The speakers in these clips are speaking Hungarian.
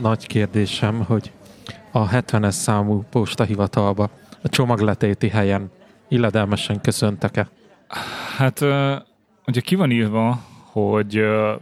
nagy kérdésem, hogy a 70-es számú postahivatalba a csomagletéti helyen illedelmesen köszöntek-e? Hát ugye ki van írva, hogy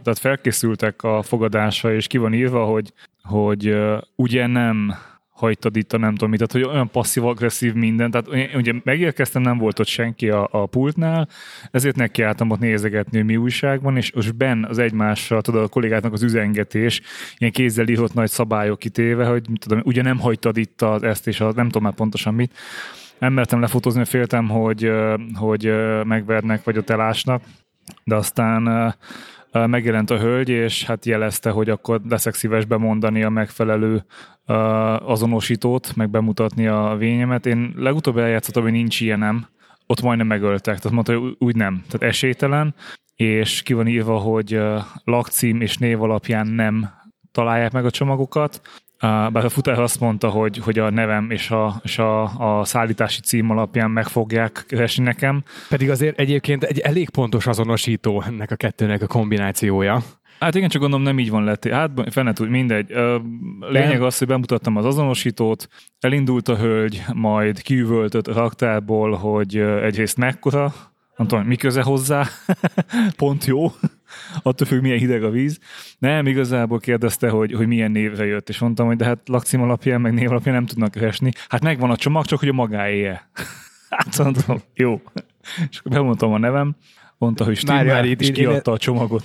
tehát felkészültek a fogadásra, és ki van írva, hogy, hogy ugye nem hagytad itt a nem tudom mit, tehát hogy olyan passzív-agresszív minden, tehát ugye megérkeztem, nem volt ott senki a, a pultnál, ezért nekiálltam ott nézegetni, hogy mi újság van, és most ben az egymással, tudod, a kollégáknak az üzengetés, ilyen kézzel írott nagy szabályok kitéve, hogy tudom, ugye nem hagytad itt az ezt és az, nem tudom már pontosan mit, nem mertem lefotózni, féltem, hogy, hogy megvernek, vagy ott elásnak, de aztán megjelent a hölgy, és hát jelezte, hogy akkor leszek szíves bemondani a megfelelő azonosítót, meg bemutatni a vényemet. Én legutóbb eljátszottam, hogy nincs ilyenem, ott majdnem megöltek, tehát mondta, hogy úgy nem, tehát esélytelen, és ki van írva, hogy lakcím és név alapján nem találják meg a csomagokat, bár a futár azt mondta, hogy, hogy a nevem és, a, és a, a szállítási cím alapján meg fogják keresni nekem. Pedig azért egyébként egy elég pontos azonosító ennek a kettőnek a kombinációja. Hát igen, csak gondolom nem így van lett. Hát fene tud, mindegy. Lényeg az, hogy bemutattam az azonosítót, elindult a hölgy, majd kiüvöltött a raktárból, hogy egyrészt mekkora, nem tudom, mi köze hozzá, pont jó, attól függ, milyen hideg a víz. Nem, igazából kérdezte, hogy, hogy milyen névre jött, és mondtam, hogy de hát lakcím alapján, meg név alapján nem tudnak esni. Hát megvan a csomag, csak hogy a magáéje. hát mondtam, jó. És akkor bemondtam a nevem, mondta, hogy stimmel, és kiadta a csomagot.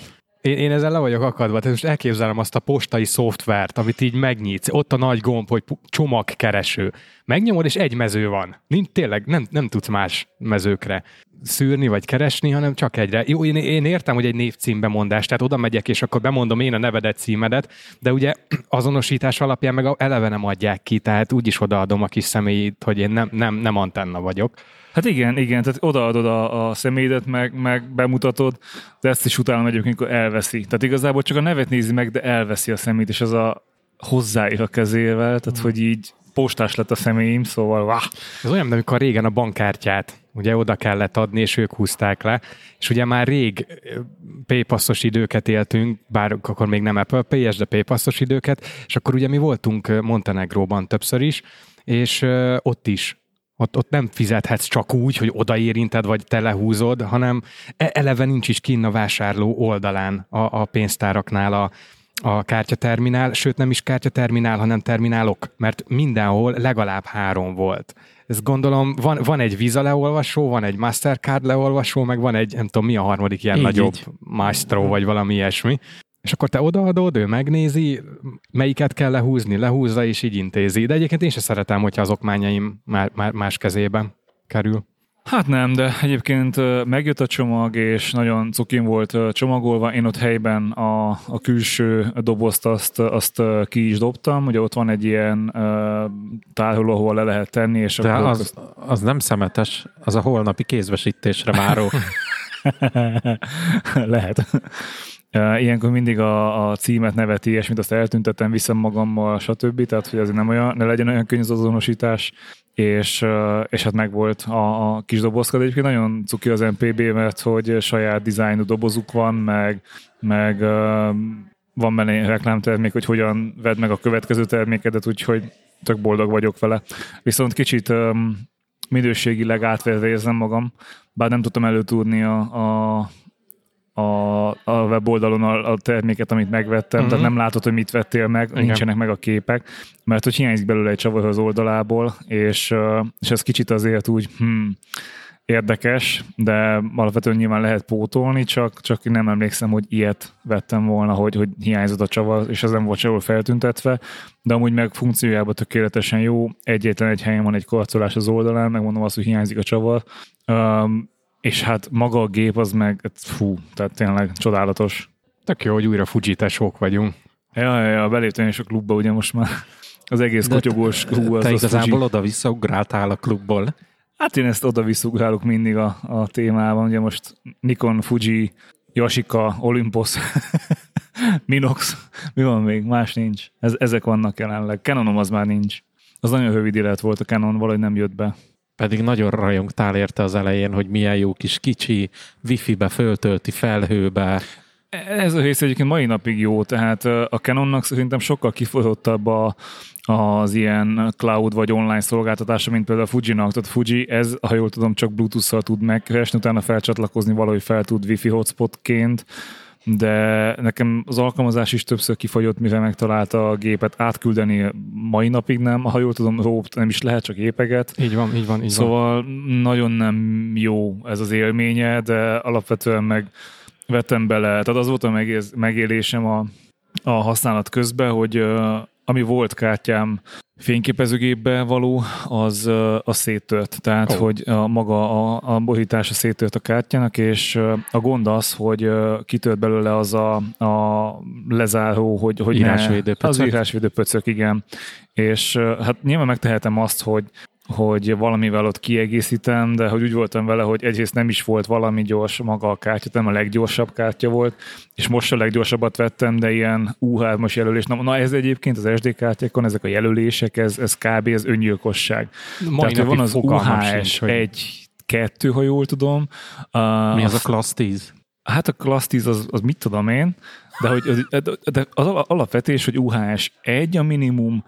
Én, én ezzel le vagyok akadva, tehát most elképzelem azt a postai szoftvert, amit így megnyitsz, ott a nagy gomb, hogy csomagkereső. Megnyomod, és egy mező van. Nincs, tényleg nem, nem tudsz más mezőkre szűrni vagy keresni, hanem csak egyre. Jó, én, én értem, hogy egy névcímbemondás, tehát oda megyek, és akkor bemondom én a nevedet, címedet, de ugye azonosítás alapján meg eleve nem adják ki, tehát úgyis odaadom a kis személyt, hogy én nem, nem, nem antenna vagyok. Hát igen, igen, tehát odaadod a, a személyedet, meg, meg bemutatod, de ezt is utána egyébként elveszi. Tehát igazából csak a nevet nézi meg, de elveszi a szemét, és az a hozzáír a kezével, tehát hogy így postás lett a személyim, szóval vá. Ez olyan, mint amikor régen a bankkártyát ugye oda kellett adni, és ők húzták le, és ugye már rég paypasszos időket éltünk, bár akkor még nem Apple pay de paypasszos időket, és akkor ugye mi voltunk Montenegróban többször is, és ott is ott, ott nem fizethetsz csak úgy, hogy odaérinted, vagy te lehúzod, hanem e, eleve nincs is kinn a vásárló oldalán a, a pénztáraknál a, a kártyaterminál, sőt nem is kártyaterminál, hanem terminálok, mert mindenhol legalább három volt. Ez gondolom, van, van egy Visa leolvasó, van egy Mastercard leolvasó, meg van egy, nem tudom, mi a harmadik ilyen így, nagyobb így. Maestro, vagy valami ilyesmi. És akkor te odaadod, ő megnézi, melyiket kell lehúzni, lehúzza, és így intézi. De egyébként én sem szeretem, hogyha az okmányaim más kezében kerül. Hát nem, de egyébként megjött a csomag, és nagyon cukin volt csomagolva. Én ott helyben a, a külső dobozt azt, azt ki is dobtam. Ugye ott van egy ilyen uh, tároló, ahol le lehet tenni. És de akkor az, az nem szemetes, az a holnapi kézvesítésre váró. lehet. Ilyenkor mindig a, a címet, nevet, ilyesmit, azt eltüntettem, viszem magammal, stb. Tehát, hogy azért nem olyan, ne legyen olyan könnyű az azonosítás, és, és hát megvolt a, a kis dobozka, de egyébként nagyon cuki az MPB, mert hogy saját dizájnú dobozuk van, meg, meg van benne reklámtermék, hogy hogyan vedd meg a következő termékedet, úgyhogy tök boldog vagyok vele. Viszont kicsit minőségileg átverve érzem magam, bár nem tudtam előtúrni a, a a, a weboldalon a, a terméket, amit megvettem, uh-huh. tehát nem látod, hogy mit vettél meg, Igen. nincsenek meg a képek, mert hogy hiányzik belőle egy csavar az oldalából, és, és ez kicsit azért úgy hmm, érdekes, de alapvetően nyilván lehet pótolni, csak, csak nem emlékszem, hogy ilyet vettem volna, hogy, hogy hiányzott a csavar, és ez nem volt sehol feltüntetve, de amúgy meg funkciójában tökéletesen jó, egyetlen egy helyen van egy karcolás az oldalán, megmondom azt, hogy hiányzik a csavar, um, és hát maga a gép az meg, fú, tehát tényleg csodálatos. Tök jó, hogy újra fuji vagyunk. Ja, ja, ja, beléptem is a klubba, ugye most már az egész De kotyogós klub az Te igazából oda-visszaugráltál a klubból. Hát én ezt oda-visszaugrálok mindig a, a témában, ugye most Nikon, Fuji, Yashica, Olympus, Minox, mi van még? Más nincs. Ez, ezek vannak jelenleg. Canonom az már nincs. Az nagyon rövid élet volt a Canon, valahogy nem jött be. Pedig nagyon rajongtál érte az elején, hogy milyen jó kis kicsi, wifi-be föltölti felhőbe. Ez a rész egyébként mai napig jó, tehát a Canonnak szerintem sokkal kifolyottabb a, az ilyen cloud vagy online szolgáltatása, mint például a Fuji-nak. Tehát Fuji, ez, ha jól tudom, csak Bluetooth-szal tud megkeresni, utána felcsatlakozni valahogy fel tud Wi-Fi hotspotként, de nekem az alkalmazás is többször kifogyott, mivel megtalálta a gépet átküldeni mai napig nem, ha jól tudom, rópt nem is lehet, csak épeget. Így van, így van, így szóval van. nagyon nem jó ez az élménye, de alapvetően meg vettem bele, tehát az volt a megélésem a, a használat közben, hogy ami volt kártyám fényképezőgépbe való, az, az széttört. Tehát, oh. hogy a maga a, a borítása széttört a kártyának, és a gond az, hogy kitört belőle az a, a lezáró, hogy, hogy írásvédő ne, az írásvédő pöcök, igen. És hát nyilván megtehetem azt, hogy hogy valamivel ott kiegészítem, de hogy úgy voltam vele, hogy egyrészt nem is volt valami gyors maga a kártya, nem a leggyorsabb kártya volt, és most a leggyorsabbat vettem, de ilyen U3-as jelölés. Na, na ez egyébként az SD kártyákon, ezek a jelölések, ez, ez kb. ez öngyilkosság. Mai Tehát van az UHS hogy... egy, kettő, ha jól tudom. Uh, Mi az a Class 10? Hát a Class 10 az, az mit tudom én, de, hogy, de az alapvetés, hogy UHS 1 a minimum,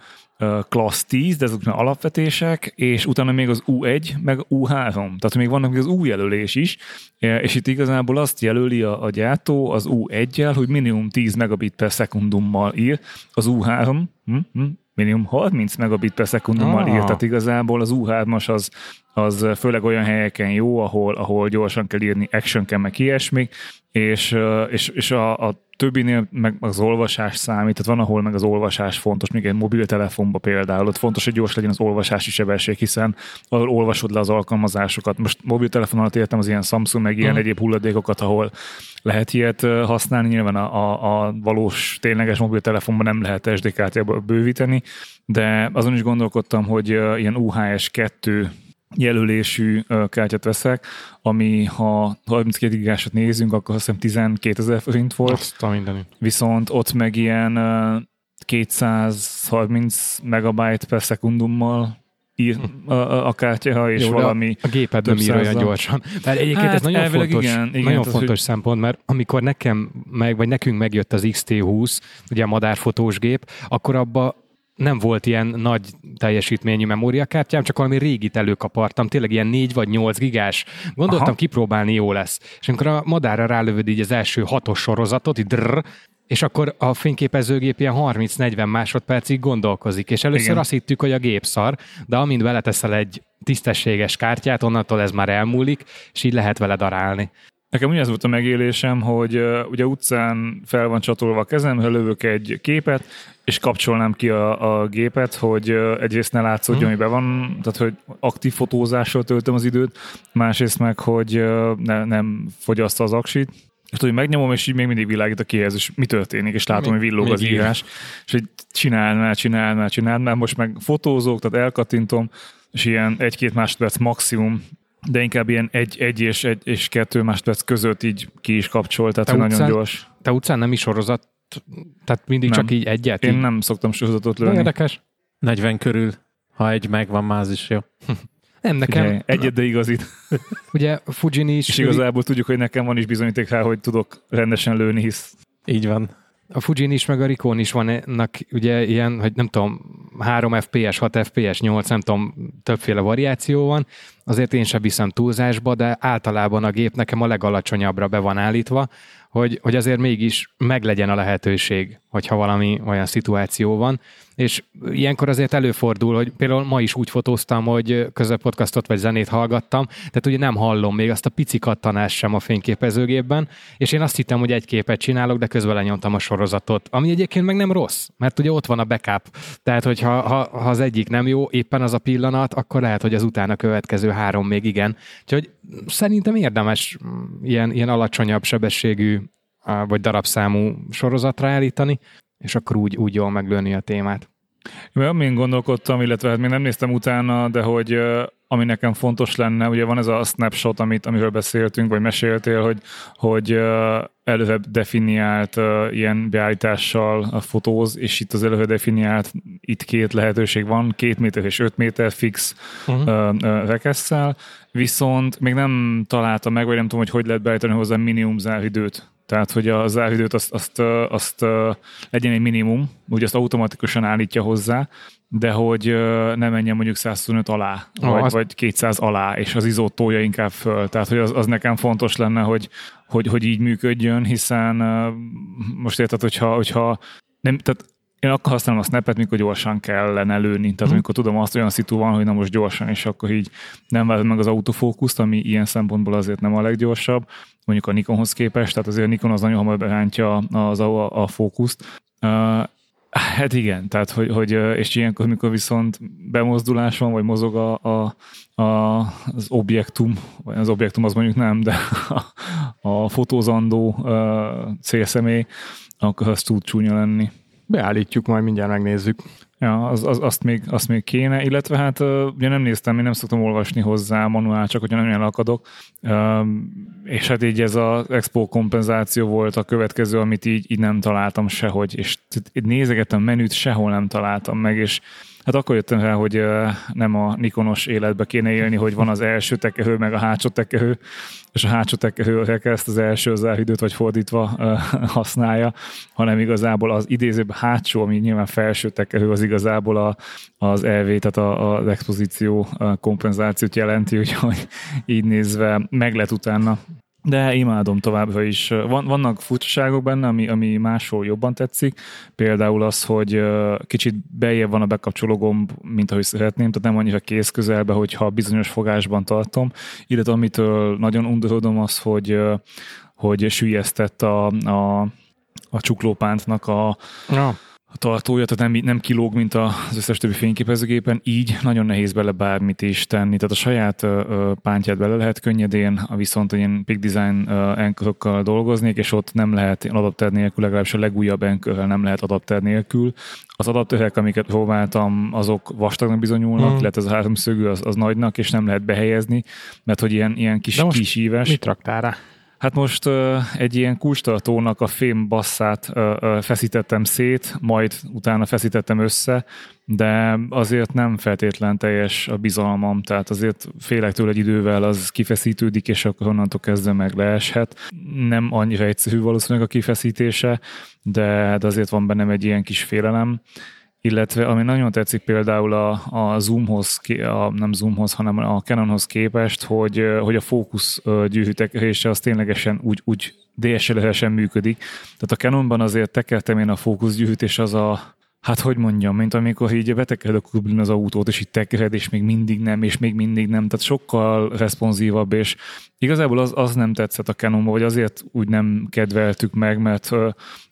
Class 10, de ezek alapvetések, és utána még az U1, meg U3. Tehát még vannak még az U jelölés is, és itt igazából azt jelöli a, a gyártó az U1-jel, hogy minimum 10 megabit per szekundummal ír, az U3 hm, hm, minimum 30 megabit per szekundummal ah. ír, tehát igazából az U3-as az, az főleg olyan helyeken jó, ahol, ahol gyorsan kell írni action kell meg ilyesmi, és, és, és a, a többinél meg az olvasás számít, tehát van, ahol meg az olvasás fontos, még egy mobiltelefonban például, ott fontos, hogy gyors legyen az olvasási sebesség, hiszen ahol olvasod le az alkalmazásokat. Most mobiltelefon alatt értem az ilyen Samsung, meg ilyen uh-huh. egyéb hulladékokat, ahol lehet ilyet használni, nyilván a, a, a valós, tényleges mobiltelefonban nem lehet SD kártyába bővíteni, de azon is gondolkodtam, hogy ilyen UHS 2 jelölésű kártyát veszek, ami ha 32 gigásot nézünk, akkor azt hiszem 12 ezer forint volt. Azt a mindenit. Viszont ott meg ilyen 230 megabyte per szekundummal ír hm. a, a kártya, és Jó, valami... A, a géped nem ír olyan gyorsan. Mert egyébként hát, ez nagyon fontos, igen, igen, nagyon fontos hogy... szempont, mert amikor nekem meg, vagy nekünk megjött az XT20, ugye a madárfotós gép, akkor abba nem volt ilyen nagy teljesítményű memóriakártyám, csak valami régit előkapartam, tényleg ilyen 4 vagy 8 gigás. Gondoltam, Aha. kipróbálni jó lesz. És amikor a madára rálövöd így az első hatos sorozatot, így drrr, és akkor a fényképezőgép ilyen 30-40 másodpercig gondolkozik, és először Igen. azt hittük, hogy a gép szar, de amint beleteszel egy tisztességes kártyát, onnantól ez már elmúlik, és így lehet vele darálni. Nekem ugyanaz volt a megélésem, hogy uh, ugye utcán fel van csatolva a kezem, lövök egy képet, és kapcsolnám ki a, a gépet, hogy uh, egyrészt ne látszódjon, hmm. hogy be van, tehát hogy aktív fotózással töltöm az időt, másrészt meg, hogy uh, ne, nem fogyaszta az aksit, és hogy megnyomom, és így még mindig világít a kihez, és mi történik, és látom, hogy villog az írás, és hogy csináld már, csináld már, csináld már, most meg fotózok, tehát elkattintom, és ilyen egy-két másodperc maximum de inkább ilyen egy, egy és, egy és kettő másodperc között így ki is kapcsol, tehát te utcán, nagyon gyors. Te utcán nem is sorozat, tehát mindig nem. csak így egyet? Én így? nem szoktam sorozatot lőni. Érdekes. 40 körül, ha egy megvan, már az is jó. Nem, nekem... Ugye, egyet, de igazit. Ugye Fujin is... És igazából tudjuk, hogy nekem van is bizonyíték rá, hogy tudok rendesen lőni, hisz... Így van a Fujin is, meg a Rikon is vannak ugye ilyen, hogy nem tudom, 3 FPS, 6 FPS, 8, nem tudom, többféle variáció van. Azért én sem viszem túlzásba, de általában a gép nekem a legalacsonyabbra be van állítva, hogy, hogy azért mégis meglegyen a lehetőség, hogyha valami olyan szituáció van. És ilyenkor azért előfordul, hogy például ma is úgy fotóztam, hogy közöppodcastot vagy zenét hallgattam, tehát ugye nem hallom még azt a pici kattanást sem a fényképezőgépben, és én azt hittem, hogy egy képet csinálok, de közben lenyomtam a sorozatot, ami egyébként meg nem rossz, mert ugye ott van a backup, tehát hogyha ha, ha az egyik nem jó, éppen az a pillanat, akkor lehet, hogy az utána következő három még igen. Úgyhogy szerintem érdemes ilyen, ilyen alacsonyabb sebességű vagy darabszámú sorozatra állítani, és akkor úgy, úgy jól meglőni a témát. Én gondolkodtam, illetve hát még nem néztem utána, de hogy ami nekem fontos lenne, ugye van ez a snapshot, amit, amiről beszéltünk, vagy meséltél, hogy, hogy előbb definiált ilyen beállítással fotóz, és itt az előbb definiált, itt két lehetőség van, két méter és öt méter fix uh-huh. rekesszel, viszont még nem találtam meg, vagy nem tudom, hogy hogy lehet beállítani hozzá minimum záridőt Tehát, hogy a záridőt azt, azt, azt, azt legyen egy minimum, úgy azt automatikusan állítja hozzá, de hogy ne menjen mondjuk 125 alá, oh, vagy, azt... vagy 200 alá, és az izót tolja inkább föl. Tehát, hogy az, az nekem fontos lenne, hogy, hogy, hogy így működjön, hiszen most érted, hogyha, hogyha nem, tehát én akkor használom a snapet, mikor gyorsan kellene lőni. Tehát hmm. amikor tudom azt, olyan szitu van, hogy na most gyorsan, és akkor így nem váltod meg az autofókuszt, ami ilyen szempontból azért nem a leggyorsabb, mondjuk a Nikonhoz képest, tehát azért a Nikon az nagyon hamar berántja az a, a fókuszt. Uh, Hát igen, tehát hogy, hogy és ilyenkor, mikor viszont bemozdulás van, vagy mozog a, a, a, az objektum, vagy az objektum az mondjuk nem, de a, a fotózandó a célszemély, akkor az tud csúnya lenni. Beállítjuk, majd mindjárt megnézzük. Ja, az, az, azt, még, azt még kéne, illetve hát ugye nem néztem, én nem szoktam olvasni hozzá manuál, csak hogyha nem elakadok. És hát így ez az expo kompenzáció volt a következő, amit így, így nem találtam sehogy, és nézegettem menüt, sehol nem találtam meg, és Hát akkor jöttem rá, hogy nem a Nikonos életbe kéne élni, hogy van az első tekehő, meg a hátsó tekehő, és a hátsó tekehő ezt az első záridőt, vagy fordítva használja, hanem igazából az idézőbb hátsó, ami nyilván felső tekehő, az igazából a, az EV, tehát a, az expozíció kompenzációt jelenti, úgyhogy így nézve meg lett utána de imádom továbbra is. Van, vannak furcsaságok benne, ami, ami máshol jobban tetszik. Például az, hogy kicsit beljebb van a bekapcsoló gomb, mint ahogy szeretném, tehát nem annyira kész közelbe, hogyha bizonyos fogásban tartom. Illetve amitől nagyon undorodom az, hogy, hogy sűjesztett a, a, a csuklópántnak a, ja a tartója, tehát nem, nem kilóg, mint az összes többi fényképezőgépen, így nagyon nehéz bele bármit is tenni. Tehát a saját ö, pántját bele lehet könnyedén, viszont ilyen Peak Design enkörökkel dolgoznék, és ott nem lehet adapter nélkül, legalábbis a legújabb enkörrel nem lehet adapter nélkül. Az adapterek, amiket próbáltam, azok vastagnak bizonyulnak, mm. illetve ez a háromszögű az, az nagynak, és nem lehet behelyezni, mert hogy ilyen, ilyen kis, kis íves. Mit raktál rá? Hát most uh, egy ilyen kulcstartónak a fém basszát uh, uh, feszítettem szét, majd utána feszítettem össze, de azért nem feltétlen teljes a bizalmam, tehát azért félek tőle egy idővel az kifeszítődik, és akkor onnantól kezdve meg leeshet. Nem annyira egyszerű valószínűleg a kifeszítése, de, de azért van bennem egy ilyen kis félelem illetve ami nagyon tetszik például a, a Zoomhoz, a, nem Zoomhoz, hanem a Canonhoz képest, hogy, hogy a fókusz gyűjtése az ténylegesen úgy, úgy DSLR-esen működik. Tehát a Canonban azért tekertem én a fókuszgyűjtés az a Hát hogy mondjam, mint amikor így betekered a kublin az autót, és így tekered, és még mindig nem, és még mindig nem. Tehát sokkal responsívabb, és igazából az, az nem tetszett a Canonba, vagy azért úgy nem kedveltük meg, mert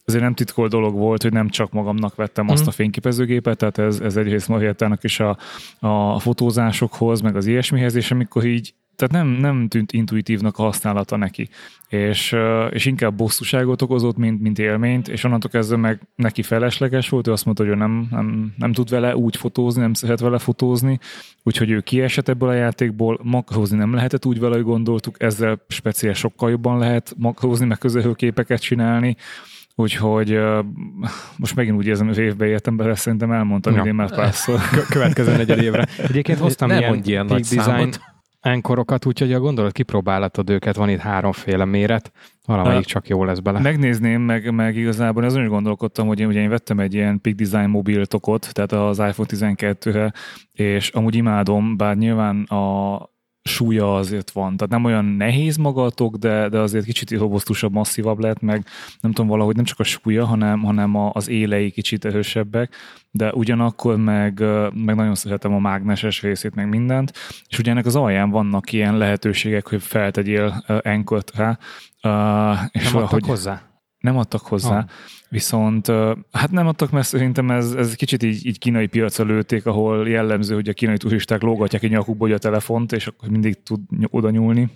azért nem titkol dolog volt, hogy nem csak magamnak vettem azt mm. a fényképezőgépet, tehát ez, ez egyrészt Mariettának is a, a fotózásokhoz, meg az ilyesmihez, és amikor így tehát nem, nem tűnt intuitívnak a használata neki, és, és inkább bosszúságot okozott, mint, mint élményt, és onnantól kezdve meg neki felesleges volt, ő azt mondta, hogy ő nem, nem, nem tud vele úgy fotózni, nem szeret vele fotózni, úgyhogy ő kiesett ebből a játékból, makrózni nem lehetett úgy vele, hogy gondoltuk, ezzel speciális sokkal jobban lehet makrózni, meg közelhőképeket csinálni, Úgyhogy uh, most megint úgy érzem, hogy évbe értem bele, szerintem elmondtam, hogy én már párszor. Következő negyed évre. Egyébként hoztam ne ilyen, ilyen nagy design számot. Enkorokat, úgyhogy a gondolat kipróbálatod őket, van itt háromféle méret, valamelyik uh, csak jó lesz bele. Megnézném, meg, meg igazából azon is gondolkodtam, hogy én, ugye én vettem egy ilyen Peak Design mobil tokot, tehát az iPhone 12-re, és amúgy imádom, bár nyilván a súlya azért van. Tehát nem olyan nehéz magatok, de, de azért kicsit robosztusabb, masszívabb lett, meg nem tudom, valahogy nem csak a súlya, hanem, hanem az élei kicsit erősebbek, de ugyanakkor meg, meg nagyon szeretem a mágneses részét, meg mindent, és ugye ennek az alján vannak ilyen lehetőségek, hogy feltegyél enkot rá. És nem valahogy, hozzá? Nem adtak hozzá, ah. viszont hát nem adtak, mert szerintem ez, ez kicsit így, így kínai piacra lőtték, ahol jellemző, hogy a kínai turisták lógatják egy nyakukból a telefont, és akkor mindig tud oda nyúlni.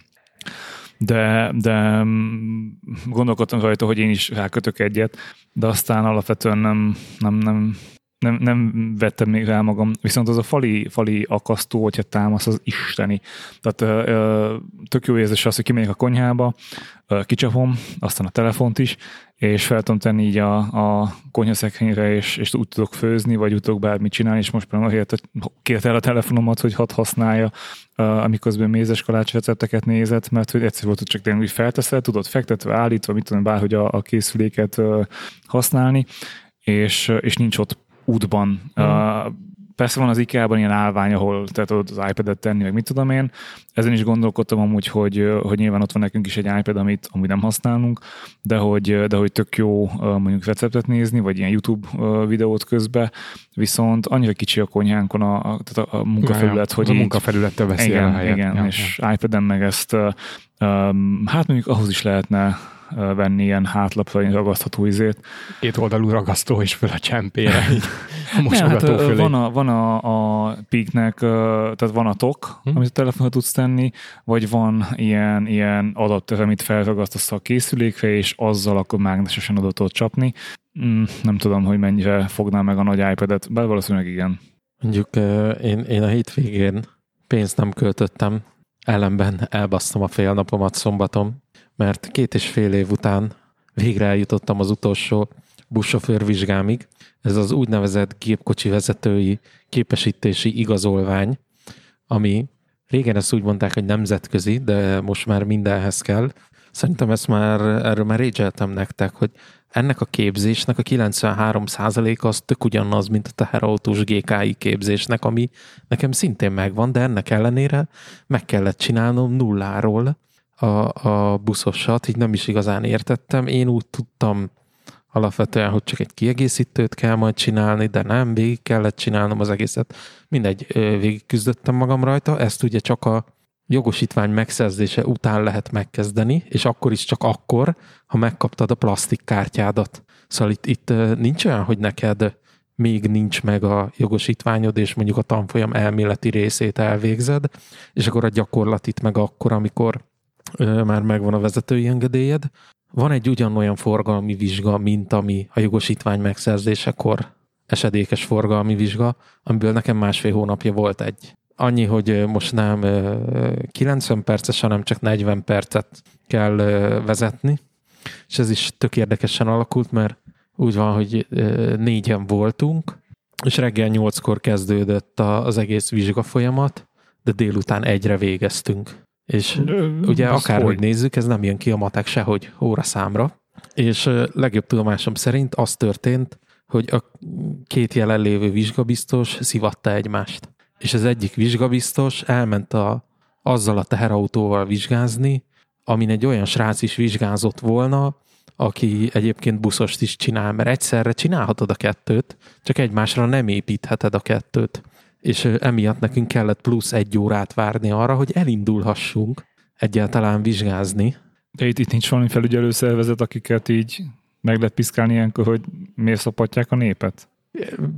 De, de mm, gondolkodtam rajta, hogy én is rákötök egyet, de aztán alapvetően nem, nem, nem, nem, nem vettem még rá magam, viszont az a fali, fali akasztó, hogyha támasz, az isteni. Tehát ö, ö, tök jó érzés az, hogy kimegyek a konyhába, ö, kicsapom, aztán a telefont is, és fel tudom tenni így a, a konyhaszekrényre, és, és úgy tudok főzni, vagy úgy tudok bármit csinálni, és most például azért, kért el a telefonomat, hogy hadd használja, amiközben mézes kalács recepteket nézett, mert hogy egyszer volt, hogy csak tényleg úgy felteszel, tudod fektetve, állítva, mit tudom, bárhogy a, a készüléket használni, és, és nincs ott útban. Mm. Uh, persze van az IKEA-ban ilyen állvány, ahol te tudod az iPad-et tenni, meg mit tudom én. Ezen is gondolkodtam amúgy, hogy, hogy nyilván ott van nekünk is egy iPad, amit amúgy nem használunk, de hogy, de hogy tök jó mondjuk receptet nézni, vagy ilyen YouTube videót közbe, viszont annyira kicsi a konyhánkon a, a, tehát a munkafelület, ja, hogy a munkafelülettel veszi igen, el a helyet. Igen, ja, és ja. iPad-en meg ezt um, hát mondjuk ahhoz is lehetne venni ilyen hátlapra ragasztható izét. Két oldalú ragasztó is föl a csempére. a hát, fölé. Van a, van a, a peaknek, tehát van a tok, hm? amit a telefonra tudsz tenni, vagy van ilyen, ilyen adapter, amit felragasztasz a készülékre, és azzal akkor mágnesesen adatot csapni. Mm, nem tudom, hogy mennyire fogná meg a nagy iPad-et, bár valószínűleg igen. Mondjuk én, én a hétvégén pénzt nem költöttem, ellenben elbasztam a fél napomat szombaton, mert két és fél év után végre eljutottam az utolsó buszsofőr vizsgámig. Ez az úgynevezett gépkocsi vezetői képesítési igazolvány, ami régen ezt úgy mondták, hogy nemzetközi, de most már mindenhez kell. Szerintem ezt már, erről már régyeltem nektek, hogy ennek a képzésnek a 93%-a az tök ugyanaz, mint a teherautós GKI képzésnek, ami nekem szintén megvan, de ennek ellenére meg kellett csinálnom nulláról, a, a buszosat, így nem is igazán értettem. Én úgy tudtam alapvetően, hogy csak egy kiegészítőt kell majd csinálni, de nem, végig kellett csinálnom az egészet. Mindegy, végig küzdöttem magam rajta, ezt ugye csak a jogosítvány megszerzése után lehet megkezdeni, és akkor is csak akkor, ha megkaptad a plastikkártyádat. Szóval itt, itt nincs olyan, hogy neked még nincs meg a jogosítványod, és mondjuk a tanfolyam elméleti részét elvégzed, és akkor a gyakorlatit meg akkor, amikor már megvan a vezetői engedélyed. Van egy ugyanolyan forgalmi vizsga, mint ami a jogosítvány megszerzésekor esedékes forgalmi vizsga, amiből nekem másfél hónapja volt egy. Annyi, hogy most nem 90 perces, hanem csak 40 percet kell vezetni, és ez is tök érdekesen alakult, mert úgy van, hogy négyen voltunk, és reggel nyolckor kezdődött az egész vizsga folyamat, de délután egyre végeztünk. És ugye akárhogy nézzük, ez nem jön ki a matek sehogy óra számra. És legjobb tudomásom szerint az történt, hogy a két jelenlévő vizsgabiztos szivatta egymást. És az egyik vizsgabiztos elment a, azzal a teherautóval vizsgázni, amin egy olyan srác is vizsgázott volna, aki egyébként buszost is csinál, mert egyszerre csinálhatod a kettőt, csak egymásra nem építheted a kettőt és emiatt nekünk kellett plusz egy órát várni arra, hogy elindulhassunk egyáltalán vizsgázni. De itt, itt nincs valami felügyelő szervezet, akiket így meg lehet piszkálni ilyenkor, hogy miért szopatják a népet?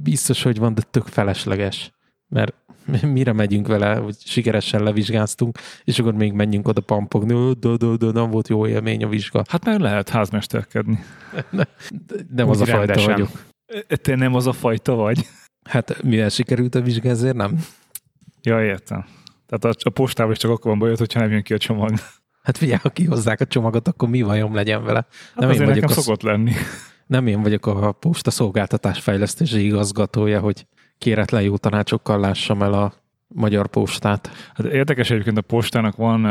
Biztos, hogy van, de tök felesleges. Mert mire megyünk vele, hogy sikeresen levizsgáztunk, és akkor még menjünk oda pampogni, de, de, de nem volt jó élmény a vizsga. Hát meg lehet házmesterkedni. Ne, nem Úgy az a fajta vagyok. Te nem az a fajta vagy? Hát mivel sikerült a vizsga, ezért nem? Ja, értem. Tehát a, a postával is csak akkor van bajod, hogyha nem jön ki a csomag. Hát figyelj, ha kihozzák a csomagot, akkor mi vajon legyen vele? Hát nem én vagyok az, szokott lenni. Nem én vagyok a posta szolgáltatás fejlesztési igazgatója, hogy kéretlen jó tanácsokkal lássam el a magyar postát. Hát érdekes egyébként a postának van,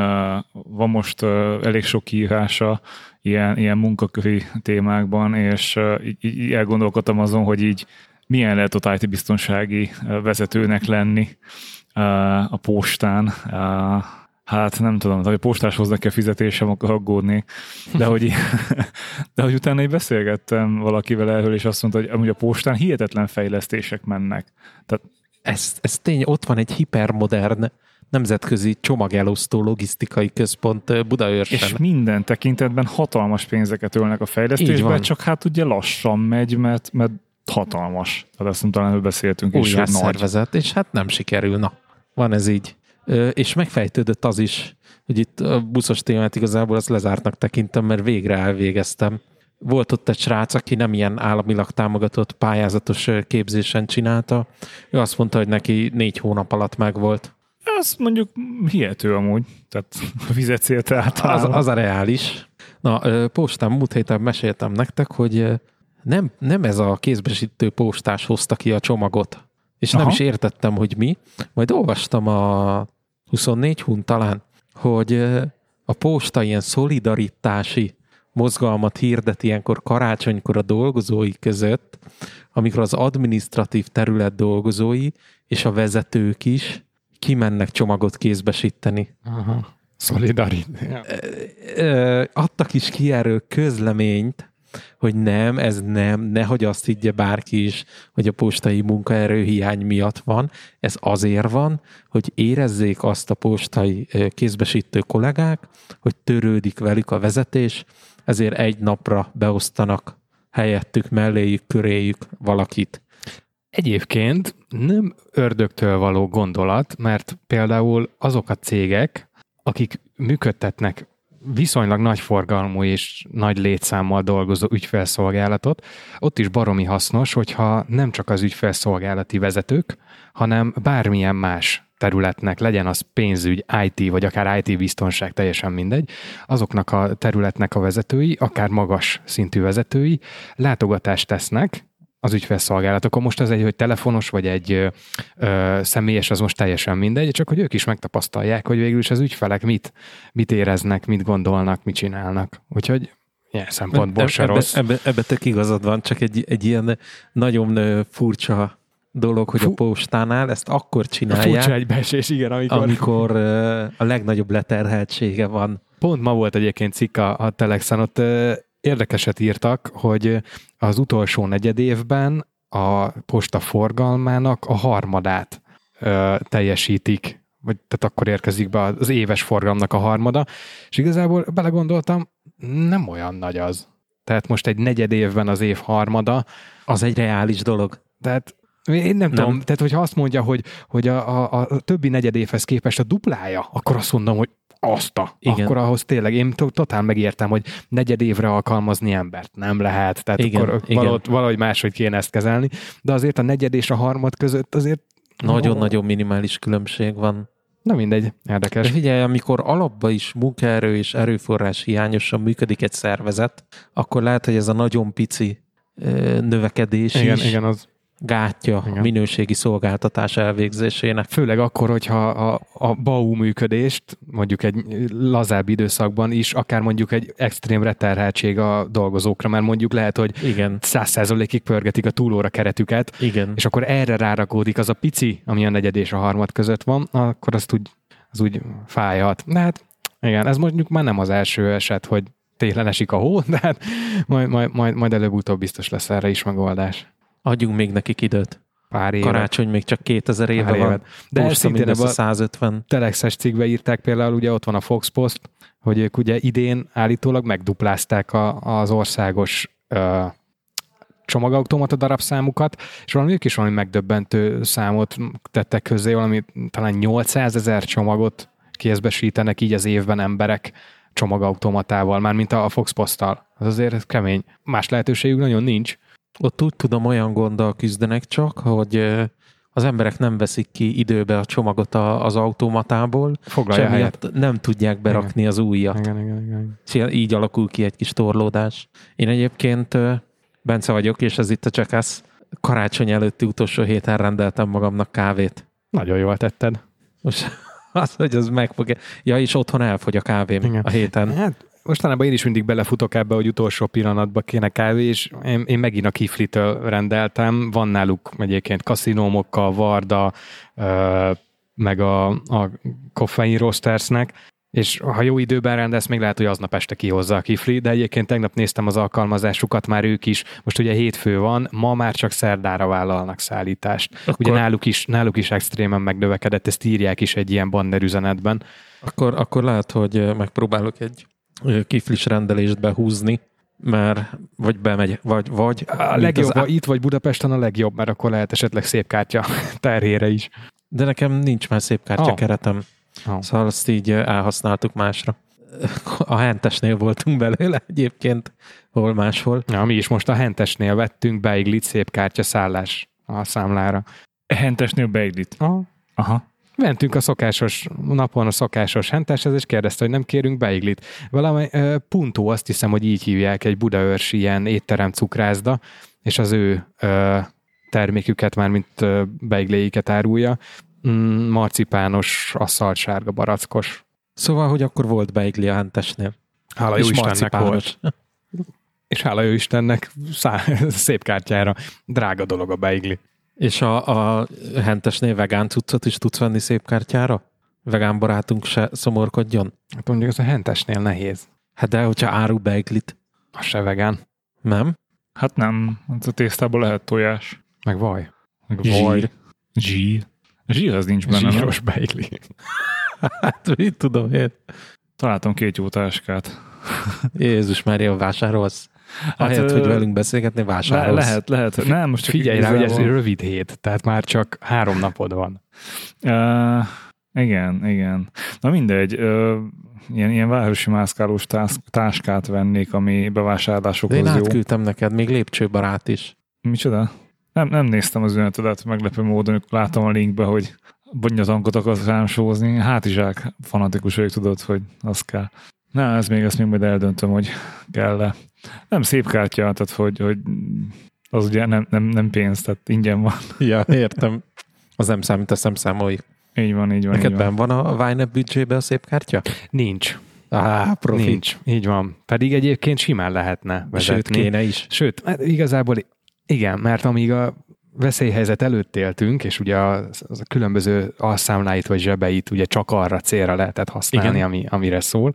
van most elég sok írása ilyen, ilyen munkaköri témákban, és így, így elgondolkodtam azon, hogy így milyen lehet ott IT biztonsági vezetőnek lenni a postán. Hát nem tudom, hogy postás hoznak a fizetésem, akkor aggódni. De hogy, de hogy utána így beszélgettem valakivel erről, és azt mondta, hogy amúgy a postán hihetetlen fejlesztések mennek. Tehát ez, ez tény, ott van egy hipermodern nemzetközi csomagelosztó logisztikai központ Budaörsen. És minden tekintetben hatalmas pénzeket ölnek a fejlesztésbe, csak hát ugye lassan megy, mert, mert hatalmas. Tehát ezt nem talán beszéltünk is, hogy szervezet, és hát nem sikerül. Na, van ez így. És megfejtődött az is, hogy itt a buszos témát igazából azt lezártnak tekintem, mert végre elvégeztem volt ott egy srác, aki nem ilyen államilag támogatott pályázatos képzésen csinálta. Ő azt mondta, hogy neki négy hónap alatt megvolt. Ez mondjuk hihető amúgy. Tehát fizetszél Az, általában. az a reális. Na, postán múlt héten meséltem nektek, hogy nem, nem ez a kézbesítő postás hozta ki a csomagot. És nem Aha. is értettem, hogy mi. Majd olvastam a 24 hun talán, hogy a posta ilyen szolidaritási mozgalmat hirdet ilyenkor karácsonykor a dolgozói között, amikor az administratív terület dolgozói és a vezetők is kimennek csomagot kézbesíteni. Aha. Szolidaritás. Ö, adtak is ki erről közleményt, hogy nem, ez nem, nehogy azt higgye bárki is, hogy a postai munkaerőhiány miatt van. Ez azért van, hogy érezzék azt a postai kézbesítő kollégák, hogy törődik velük a vezetés, ezért egy napra beosztanak helyettük, melléjük, köréjük valakit. Egyébként nem ördögtől való gondolat, mert például azok a cégek, akik működtetnek viszonylag nagy forgalmú és nagy létszámmal dolgozó ügyfelszolgálatot, ott is baromi hasznos, hogyha nem csak az ügyfelszolgálati vezetők, hanem bármilyen más területnek, legyen az pénzügy, IT, vagy akár IT biztonság, teljesen mindegy, azoknak a területnek a vezetői, akár magas szintű vezetői látogatást tesznek, az ügyfelszolgálatokon. Most ez egy, hogy telefonos vagy egy ö, személyes, az most teljesen mindegy, csak hogy ők is megtapasztalják, hogy végül is az ügyfelek mit, mit éreznek, mit gondolnak, mit csinálnak. Úgyhogy ilyen szempontból se ebbe, rossz. ebbe, ebbe tök igazad van, csak egy, egy ilyen nagyon furcsa dolog, hogy Fú. a postánál ezt akkor csinálják, Furcsa egybeesés, igen, amikor, amikor a legnagyobb leterheltsége van. Pont ma volt egyébként cikk a, a Telexen, ott érdekeset írtak, hogy az utolsó negyed évben a posta forgalmának a harmadát ö, teljesítik, vagy tehát akkor érkezik be az éves forgalomnak a harmada, és igazából belegondoltam, nem olyan nagy az. Tehát most egy negyed évben az év harmada, Az egy reális dolog. tehát én nem, nem. Tudom, tehát hogyha azt mondja, hogy, hogy a, a, a többi negyed évhez képest a duplája, akkor azt mondom, hogy azt a. Igen. Akkor ahhoz tényleg, én to- totál megértem, hogy negyed évre alkalmazni embert nem lehet, tehát Igen, akkor igen. valahogy, valahogy máshogy kéne ezt kezelni, de azért a negyed és a harmad között azért Nagyon-nagyon minimális különbség van. Na mindegy, De érdekes. figyelj, amikor alapba is munkaerő és erőforrás hiányosan működik egy szervezet, akkor lehet, hogy ez a nagyon pici növekedés Igen, is igen, az gátja a Igen. minőségi szolgáltatás elvégzésének. Főleg akkor, hogyha a, a BAU működést mondjuk egy lazább időszakban is, akár mondjuk egy extrém reterheltség a dolgozókra, mert mondjuk lehet, hogy Igen, száz százalékig pörgetik a túlóra keretüket, igen. és akkor erre rárakódik az a pici, ami a negyed és a harmad között van, akkor azt úgy, az úgy fájhat. De hát igen, ez mondjuk már nem az első eset, hogy télen esik a hó, de hát majd, majd, majd, majd előbb-utóbb biztos lesz erre is megoldás. Adjunk még nekik időt. Pár éve. Karácsony még csak 2000 éve Pár van. évet. De ez Posta szintén a 150. Telexes cikkbe írták például, ugye ott van a Fox Post, hogy ők ugye idén állítólag megduplázták a, az országos ö, csomagautomata darabszámukat, és valami ők is valami megdöbbentő számot tettek közé, valami talán 800 ezer csomagot kézbesítenek így az évben emberek csomagautomatával, már mint a Fox Posttal. Az azért kemény. Más lehetőségük nagyon nincs. Ott úgy tudom, olyan gonddal küzdenek csak, hogy az emberek nem veszik ki időbe a csomagot a- az automatából, és Foglalja helyet. emiatt nem tudják berakni az újat. Igen, igen, igen. Szóval így alakul ki egy kis torlódás. Én egyébként Bence vagyok, és ez itt a Jackass. Karácsony előtti utolsó héten rendeltem magamnak kávét. Nagyon jól tetted. Most az, hogy az megfog. Ja, és otthon elfogy a kávém Igen. a héten. Hát mostanában én is mindig belefutok ebbe, hogy utolsó pillanatban kéne kávé, és én, én megint a Kiflitől rendeltem. Van náluk egyébként kaszinómokkal, Varda, ö, meg a, a Coffein Roastersnek, és ha jó időben rendelsz, még lehet, hogy aznap este kihozza a kifli, de egyébként tegnap néztem az alkalmazásukat, már ők is. Most ugye hétfő van, ma már csak szerdára vállalnak szállítást. Akkor- Ugye náluk is, náluk is extrémen megnövekedett, ezt írják is egy ilyen banner üzenetben. Akkor, akkor lehet, hogy megpróbálok egy kiflis rendelést behúzni, mert vagy bemegy, vagy, vagy A legjobb, az itt vagy Budapesten a legjobb, mert akkor lehet esetleg szép kártya terhére is. De nekem nincs már szép kártya Ah. keretem. Ah. Szóval azt így elhasználtuk másra. A hentesnél voltunk belőle egyébként. hol máshol. Ja, mi is most a Hentesnél vettünk beiglit szép kártya szállás a számlára. Hentesnél beiglit. Aha. Aha. Mentünk a szokásos napon a szokásos henteshez, és kérdezte, hogy nem kérünk beiglit. Valami uh, Puntó, azt hiszem, hogy így hívják, egy budaörsi ilyen étterem cukrászda, és az ő uh, terméküket, már mint uh, beigléiket árulja. Mm, marcipános, asszalt sárga, barackos. Szóval, hogy akkor volt beigli a Hentesnél. Hála jó Istennek volt. És hála jó Istennek szá- szép kártyára. Drága dolog a beigli. És a, a Hentesnél vegán cuccot is tudsz venni szép kártyára? Vegán barátunk se szomorkodjon? Hát mondjuk ez a hentesnél nehéz. Hát de, hogyha áru beiglit, Az se vegán. nem? Hát nem, hát a tésztából lehet tojás. Meg vaj. Meg Zsír. vaj. Zsír. Zsír az nincs benne, nem? Zsíros beigli. Hát mit tudom én. Találtam két jó táskát. Jézus Mária, vásárolsz? Ahelyett, ö, hogy velünk beszélgetni, vásárolsz. lehet, lehet. Nem, most csak Figyelj rá, hogy ez rövid hét, tehát már csak három napod van. Uh, igen, igen. Na mindegy, uh, ilyen, ilyen városi mászkálós tász, táskát vennék, ami De én bevásárlásokhoz jó. átküldtem neked, még lépcsőbarát is. Micsoda? Nem, nem néztem az üzenetedet meglepő módon, láttam a linkbe, hogy bonyatankot akarsz rám sózni. Hátizsák fanatikus vagyok, tudod, hogy az kell. Na, ez még, ezt még majd eldöntöm, hogy kell-e. Nem szép kártya, tehát hogy, hogy az ugye nem, nem, nem pénz, tehát ingyen van. Ja, értem. Az nem számít a szemszámoljuk. Így van, így van. Neked így van. benn van a Winep büdzsébe a szép kártya? Nincs. Á, profi. Nincs. Így van. Pedig egyébként simán lehetne vezetni. Sőt, kéne is. Sőt, hát igazából igen, mert amíg a veszélyhelyzet előtt éltünk, és ugye a, az a különböző alszámláit vagy zsebeit ugye csak arra célra lehetett használni, Igen. ami, amire szól,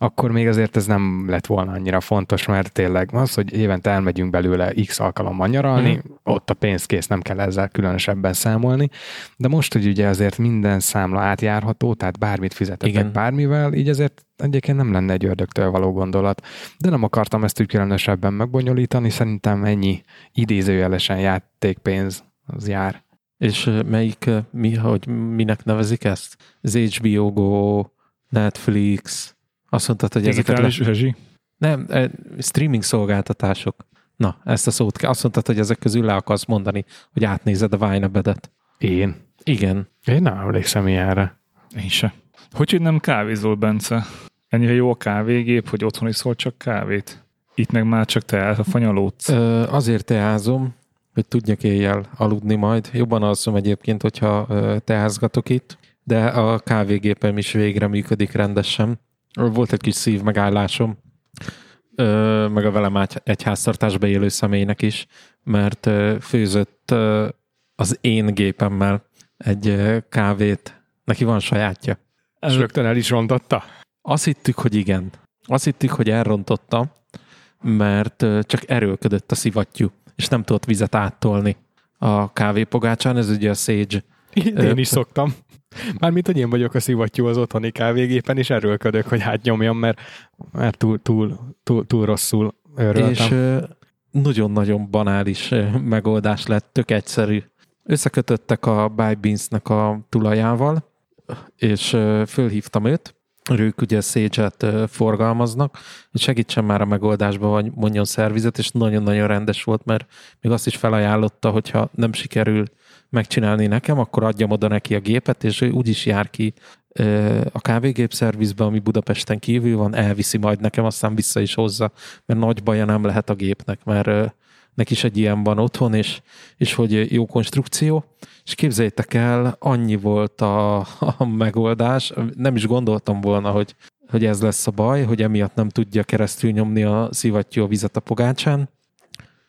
akkor még azért ez nem lett volna annyira fontos, mert tényleg az, hogy évente elmegyünk belőle x alkalommal nyaralni, Mhm. ott a pénzkész, nem kell ezzel különösebben számolni, de most, hogy ugye azért minden számla átjárható, tehát bármit fizetetek Igen. bármivel, így azért egyébként nem lenne egy ördögtől való gondolat. De nem akartam ezt úgy különösebben megbonyolítani, szerintem ennyi idézőjelesen játékpénz az jár. És melyik, mi, hogy minek nevezik ezt? Az HBO Go, Netflix, azt mondtad, hogy ezeket le... Digitális rezsi? Nem, eh, streaming szolgáltatások. Na, ezt a szót kell. Azt mondtad, hogy ezek közül le akarsz mondani, hogy átnézed a Vine-ebedet. Én? Igen. Én nem emlékszem ilyenre. Én se. Hogy, hogy nem kávézol, Bence? Ennyire jó a kávégép, hogy otthon iszol csak kávét? Itt meg már csak te elfanyalódsz. Ö, azért teázom, hogy tudjak éjjel aludni majd. Jobban alszom egyébként, hogyha teázgatok itt, de a kávégépem is végre működik rendesen. Volt egy kis szív megállásom, ö, meg a velem egy háztartásba élő személynek is, mert ö, főzött ö, az én gépemmel egy ö, kávét. Neki van sajátja. És rögtön el is rontotta? Azt hittük, hogy igen. Azt hittük, hogy elrontotta, mert csak erőlködött a szivattyú, és nem tudott vizet áttolni a kávépogácsán. Ez ugye a Sage. Én is szoktam. Mármint, hogy én vagyok a szivattyú az otthoni kávégépen, és erőlködök, hogy átnyomjam, mert, mert túl, túl, túl, túl rosszul örültem. És nagyon-nagyon banális megoldás lett, tök egyszerű. Összekötöttek a Bybeans-nek a tulajával, és fölhívtam őt, ők ugye Sage-et forgalmaznak, hogy segítsen már a megoldásba, vagy mondjon szervizet, és nagyon-nagyon rendes volt, mert még azt is felajánlotta, hogyha nem sikerül megcsinálni nekem, akkor adjam oda neki a gépet, és ő úgy is jár ki a kávégép szervizbe, ami Budapesten kívül van, elviszi majd nekem, aztán vissza is hozza, mert nagy baja nem lehet a gépnek, mert neki is egy ilyen van otthon, és, és hogy jó konstrukció, és képzeljétek el, annyi volt a, a megoldás, nem is gondoltam volna, hogy, hogy ez lesz a baj, hogy emiatt nem tudja keresztül nyomni a szivattyú a vizet a pogácsán.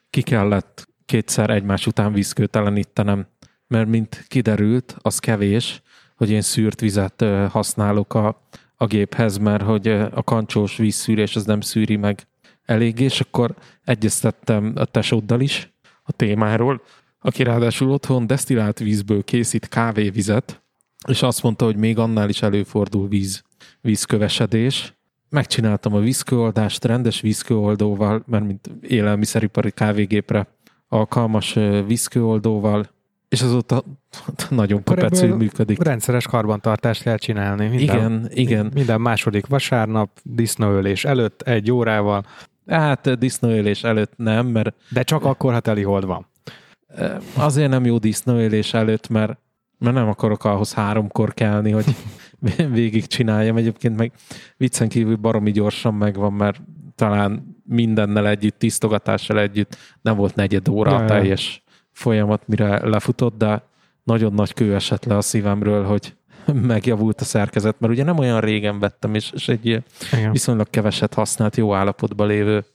Ki kellett kétszer egymás után vízkőtelenítenem, mert mint kiderült, az kevés, hogy én szűrt vizet használok a, a géphez, mert hogy a kancsós vízszűrés az nem szűri meg eléggé, és akkor egyeztettem a tesóddal is a témáról, aki ráadásul otthon desztillált vízből készít kávévizet, és azt mondta, hogy még annál is előfordul víz, vízkövesedés. Megcsináltam a vízkőoldást rendes vízkőoldóval, mert mint élelmiszeripari kávégépre alkalmas vízkőoldóval, és azóta nagyon ebből működik. Rendszeres karbantartást kell csinálni. Minden, Igen, igen. Minden második vasárnap, disznóölés előtt, egy órával, Hát disznóélés előtt nem, mert De csak akkor, ha telihold van. azért nem jó disznóélés előtt, mert, mert nem akarok ahhoz háromkor kelni, hogy végig csináljam. Egyébként meg viccen kívül baromi gyorsan megvan, mert talán mindennel együtt, tisztogatással együtt nem volt negyed óra ja. teljes folyamat, mire lefutott, de nagyon nagy kő esett le a szívemről, hogy megjavult a szerkezet, mert ugye nem olyan régen vettem, és, és egy Igen. viszonylag keveset használt, jó állapotban lévő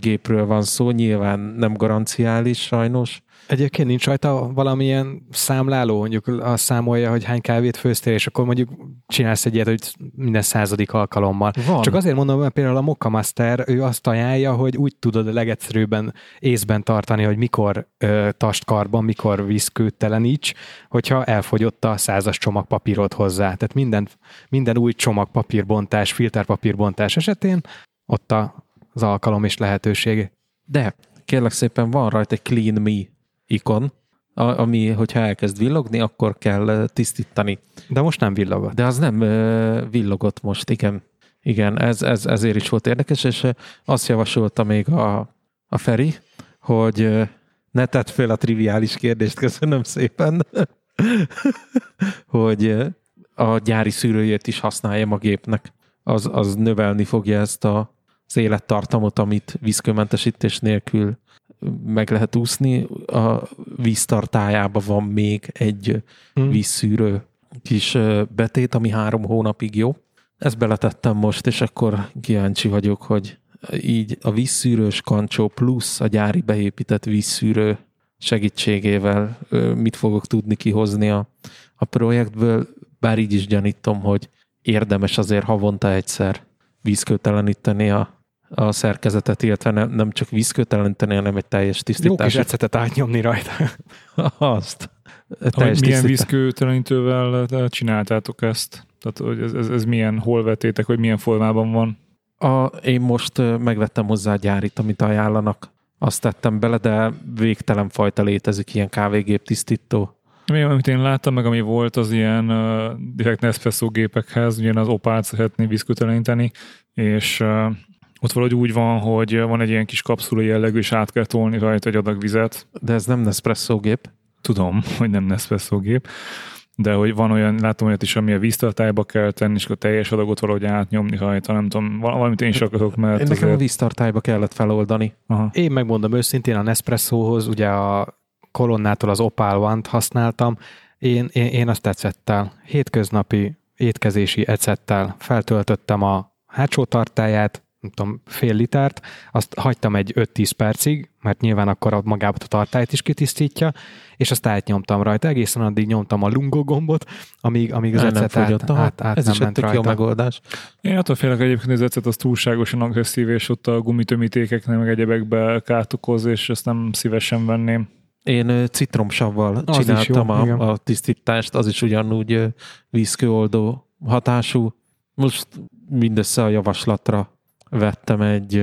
gépről van szó, nyilván nem garanciális sajnos, Egyébként nincs rajta valamilyen számláló, mondjuk azt számolja, hogy hány kávét főztél, és akkor mondjuk csinálsz egy ilyet, hogy minden századik alkalommal. Van. Csak azért mondom, mert például a Mokka Master, ő azt ajánlja, hogy úgy tudod a legegyszerűbben észben tartani, hogy mikor ö, tast karban, mikor vízkőteleníts, hogyha elfogyott a százas csomagpapírod hozzá. Tehát minden, minden új csomagpapírbontás, filterpapírbontás esetén ott a, az alkalom és lehetőség. De kérlek szépen van rajta egy Clean Me ikon, ami, hogyha elkezd villogni, akkor kell ö, tisztítani. De most nem villogott. De az nem ö, villogott most, igen. Igen, ez, ez, ezért is volt érdekes, és ö, azt javasolta még a, a Feri, hogy ne tedd fel a triviális kérdést, köszönöm szépen, hogy a gyári szűrőjét is használjam a gépnek. Az, az növelni fogja ezt a, az élettartamot, amit vízkőmentesítés nélkül meg lehet úszni. A víztartájában van még egy Hmm. vízszűrő kis betét, ami három hónapig jó. Ezt beletettem most, és akkor kíváncsi vagyok, hogy így a vízszűrős kancsó plusz a gyári beépített vízszűrő segítségével mit fogok tudni kihozni a, a projektből, bár így is gyanítom, hogy érdemes azért havonta egyszer vízkőteleníteni a, a szerkezetet, illetve nem, nem csak vízkőteleníteni, hanem egy teljes Jó kis tisztítási ecetet átnyomni rajta. azt. Teljes milyen eh, csináltátok ezt? Tehát hogy ez, ez, ez milyen, hol vettétek, hogy milyen formában van? A, én most megvettem hozzá a gyárit, amit ajánlanak. Azt tettem bele, de végtelen fajta létezik, ilyen kávégép tisztító. Ami, amit én láttam, meg ami volt, az ilyen uh, direkt Nespresso gépekhez, ugye az opát szeretné vízköteleníteni, és uh, ott valahogy úgy van, hogy van egy ilyen kis kapszula jellegű, és át kell tolni rajta egy adag vizet. De ez nem Nespresso gép. Tudom, hogy nem Nespresso gép, de hogy van olyan, látom olyat is, ami a víztartályba kell tenni, és akkor a teljes adagot valahogy átnyomni rajta, nem tudom, val- valamit én is akarok, mert Én nekem a azért... víztartályba kellett feloldani. Aha. Én megmondom őszintén, a Nespressohoz ugye a kolonnától az Opal One-t használtam, én, én, én azt ecettel, hétköznapi étkezési ecettel feltöltöttem a hátsó tartáját, nem tudom, fél litert, azt hagytam egy 5-10 percig, mert nyilván akkor a magába a tartályt is kitisztítja, és azt átnyomtam rajta, egészen addig nyomtam a lungo gombot, amíg, amíg az ecet át, át, át ez nem is egy ment tök jó rajta. megoldás. Én attól félek egyébként, hogy az ecet az túlságosan agresszív, és ott a gumitömítékeknél, meg egyebekbe kárt okoz, és ezt nem szívesen venném. Én citromsavval Az is csináltam jó, a, igen. a tisztítást, az is ugyanúgy vízkőoldó hatású. Most mindössze a javaslatra vettem egy,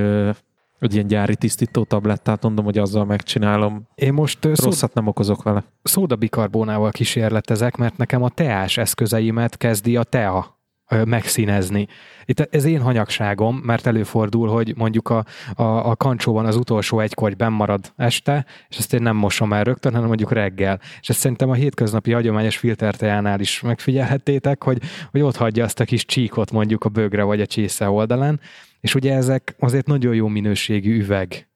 egy ilyen gyári tisztító tablettát, mondom, hogy azzal megcsinálom. Én most Rosszat nem okozok vele. szódabikarbónával kísérletezek, mert nekem a teás eszközeimet kezdi a tea megszínezni. Itt ez én hanyagságom, mert előfordul, hogy mondjuk a, a, a kancsóban az utolsó egy kogy marad este, és ezt én nem mosom el rögtön, hanem mondjuk reggel. És ezt szerintem a hétköznapi hagyományos filtertejánál is megfigyelhettétek, hogy, hogy ott hagyja azt a kis csíkot mondjuk a bögre vagy a csésze oldalán, és ugye ezek azért nagyon jó minőségű üveg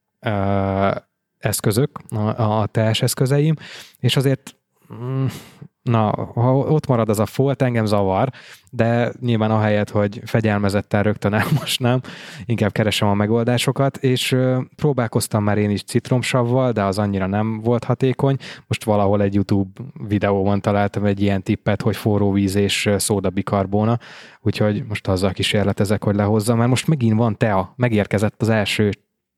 eszközök, a, a teás eszközeim, és azért mm, na, ha ott marad az a folt, engem zavar, de nyilván ahelyett, hogy fegyelmezetten rögtön elmosnám, inkább keresem a megoldásokat, és próbálkoztam már én is citromsavval, de az annyira nem volt hatékony. Most valahol egy YouTube videóban találtam egy ilyen tippet, hogy forró víz és szódabikarbóna, úgyhogy most azzal kísérletezek, hogy lehozzam, mert most megint van tea, megérkezett az első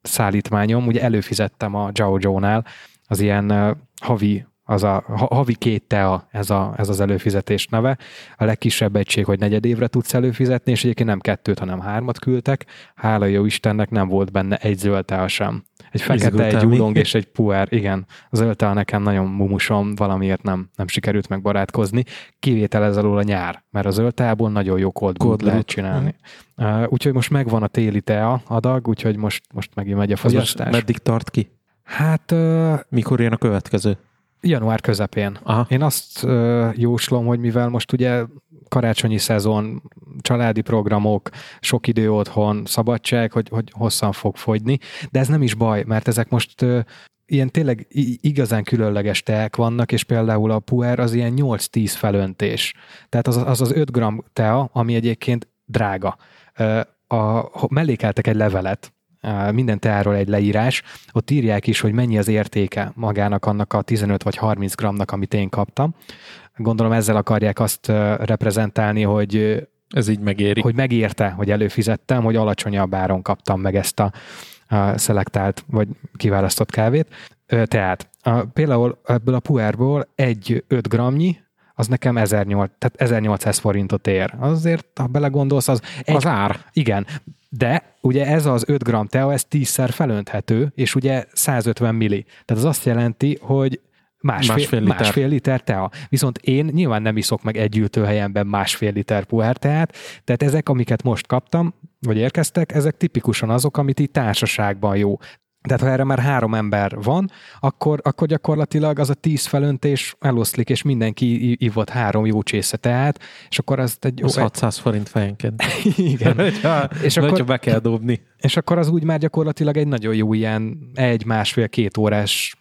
szállítmányom, ugye előfizettem a Joe Joe-nál az ilyen havi az a havi két tea, ez, a, ez az előfizetés neve. A legkisebb egység, hogy negyed évre tudsz előfizetni, és egyébként nem kettőt, hanem hármat küldtek. Hála jó Istennek nem volt benne egy zöld tea sem. Egy fekete, egy ulong és egy puer. Igen, a zöld nekem nagyon mumusom, valamiért nem, nem sikerült megbarátkozni. Kivétel ez alól a nyár, mert a zöld nagyon jó cold, cold lehet csinálni. Uh, úgyhogy most megvan a téli tea adag, úgyhogy most, most megint megy a fogyasztás. meddig tart ki? Hát... Uh, Mikor jön a következő? Január közepén. Aha. Én azt uh, jóslom, hogy mivel most ugye karácsonyi szezon, családi programok, sok idő otthon, szabadság, hogy, hogy hosszan fog fogyni, de ez nem is baj, mert ezek most uh, ilyen tényleg igazán különleges teák vannak, és például a puer az ilyen 8-10 felöntés. Tehát az az, az 5 gram tea, ami egyébként drága. A, mellékeltek egy levelet, minden teáról egy leírás, ott írják is, hogy mennyi az értéke magának annak a 15 vagy 30 gramnak, amit én kaptam. Gondolom ezzel akarják azt reprezentálni, hogy ez így megéri. Hogy megérte, hogy előfizettem, hogy alacsonyabb áron kaptam meg ezt a, a szelektált vagy kiválasztott kávét. Tehát a, például ebből a puerból egy 5 gramnyi, az nekem 1800, tehát 1800 forintot ér. Azért, ha belegondolsz, az... Egy, az ár. Igen, de ugye ez az 5 gram tea, ez 10-szer felönthető, és ugye 150 milli. Tehát az azt jelenti, hogy Másfél, másfél, liter. másfél liter tea. Viszont én nyilván nem iszok meg egy ültőhelyemben másfél liter puher teát, tehát ezek, amiket most kaptam, vagy érkeztek, ezek tipikusan azok, amit így társaságban jó. Tehát ha erre már három ember van, akkor, akkor gyakorlatilag az a tíz felöntés eloszlik, és mindenki ivott három jó csésze teát, és akkor az egy... Az 600 forint fejenként. Igen. ja, és akkor, be kell dobni. És akkor az úgy már gyakorlatilag egy nagyon jó ilyen egy, másfél, két órás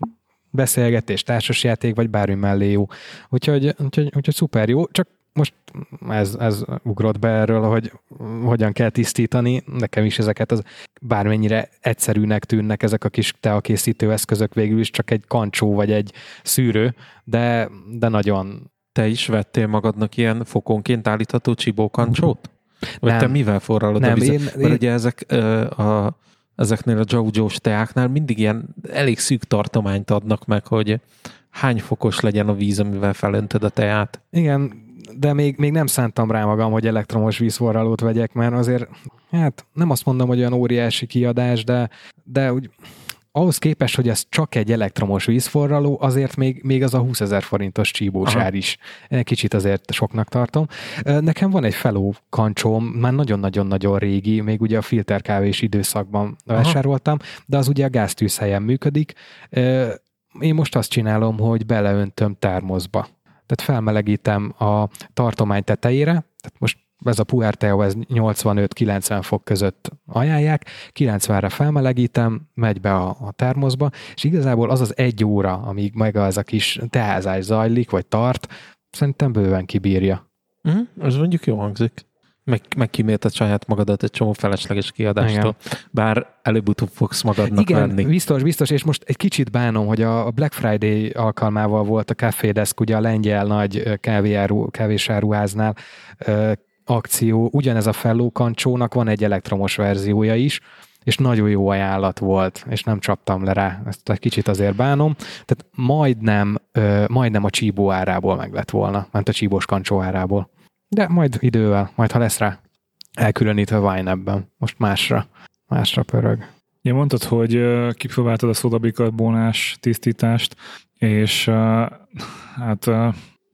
beszélgetés, társasjáték, vagy bármi mellé jó. Úgyhogy, úgyhogy, úgyhogy szuper jó, csak most ez, ez ugrott be erről, hogy hogyan kell tisztítani. Nekem is ezeket az bármennyire egyszerűnek tűnnek ezek a kis teakészítő eszközök végül is csak egy kancsó vagy egy szűrő, de, de nagyon... Te is vettél magadnak ilyen fokonként állítható csibókancsót? Vagy nem. te mivel forralod nem, a vizet? Én, Mert én... ugye ezek a ezeknél a Jojo-s teáknál mindig ilyen elég szűk tartományt adnak meg, hogy hány fokos legyen a víz, amivel felöntöd a teát. Igen, de még, még nem szántam rá magam, hogy elektromos vízforralót vegyek, mert azért, hát nem azt mondom, hogy olyan óriási kiadás, de, de úgy ahhoz képest, hogy ez csak egy elektromos vízforraló, azért még, még az a 20 ezer forintos csíbósár is. Kicsit azért soknak tartom. Nekem van egy feló kancsóm, már nagyon-nagyon-nagyon régi, még ugye a filterkávés időszakban Aha. vásároltam, de az ugye a gáztűzhelyen működik. Én most azt csinálom, hogy beleöntöm termoszba. Tehát felmelegítem a tartomány tetejére, tehát most ez a puer tea, ez 85-90 fok között ajánlják, 90-re felmelegítem, megy be a, a termoszba, és igazából az az egy óra, amíg meg az a kis teázás zajlik, vagy tart, szerintem bőven kibírja. Mm, ez mondjuk jó hangzik. Meg, megkímélted saját magadat egy csomó felesleges kiadástól, Igen. bár előbb-utóbb fogsz magadnak Igen, venni. biztos, biztos, és most egy kicsit bánom, hogy a Black Friday alkalmával volt a Café Desk, ugye a lengyel nagy kávésáru, kávésáruháznál akció, ugyanez a fellókancsónak van egy elektromos verziója is, és nagyon jó ajánlat volt, és nem csaptam le rá, ezt egy kicsit azért bánom. Tehát majdnem, majdnem a csíbó árából meg lett volna, ment a csíbós kancsó árából. De majd idővel, majd ha lesz rá elkülönítve Wine ebben, most másra, másra pörög. Ja, mondtad, hogy kipróbáltad a szodabikarbonás tisztítást, és hát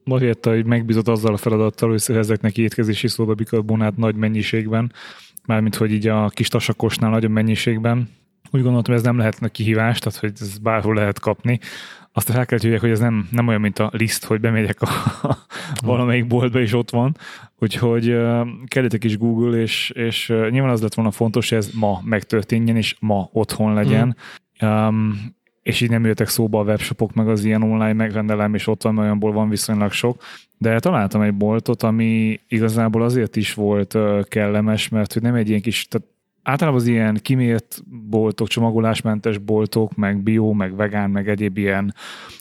Marietta hogy megbízott azzal a feladattal, hogy szerezzek neki étkezési szódabikarbonát nagy mennyiségben, mármint hogy így a kis tasakosnál nagyobb mennyiségben. Úgy gondoltam, ez nem lehetne kihívás, tehát hogy ez bárhol lehet kapni. Azt fel kell tudják, hogy ez nem, nem olyan, mint a liszt, hogy bemegyek a valamelyik boltba, és ott van. Úgyhogy kellett egy kis Google, és, és nyilván az lett volna fontos, hogy ez ma megtörténjen, és ma otthon legyen. Mm. Um, és így nem jöttek szóba a webshopok, meg az ilyen online megrendelem, és ott van olyanból van viszonylag sok. De találtam egy boltot, ami igazából azért is volt kellemes, mert hogy nem egy ilyen kis, tehát általában az ilyen kimért boltok, csomagolásmentes boltok, meg bio, meg vegán, meg egyéb ilyen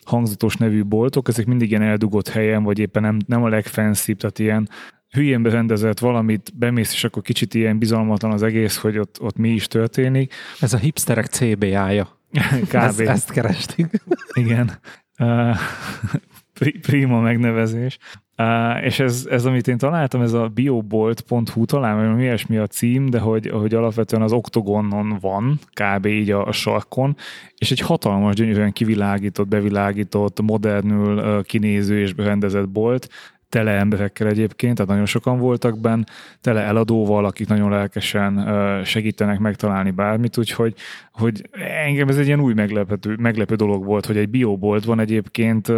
hangzatos nevű boltok, ezek mindig ilyen eldugott helyen, vagy éppen nem, nem a legfenszibb, tehát ilyen hülyén berendezett valamit, bemész, és akkor kicsit ilyen bizalmatlan az egész, hogy ott, ott mi is történik. Ez a hipsterek CBA-ja. Kb. Ezt, ezt kerestük. Igen. Uh, prima megnevezés. Uh, és ez, ez, amit én találtam, ez a biobolt.hu, talán mi ilyesmi a cím, de hogy, hogy alapvetően az oktogonon van, kb. így a, a sarkon, és egy hatalmas, gyönyörűen kivilágított, bevilágított, modernül uh, kinéző és berendezett bolt, tele emberekkel egyébként, tehát nagyon sokan voltak benn, tele eladóval, akik nagyon lelkesen segítenek megtalálni bármit, úgyhogy hogy engem ez egy ilyen új meglepő, meglepő dolog volt, hogy egy biobolt van egyébként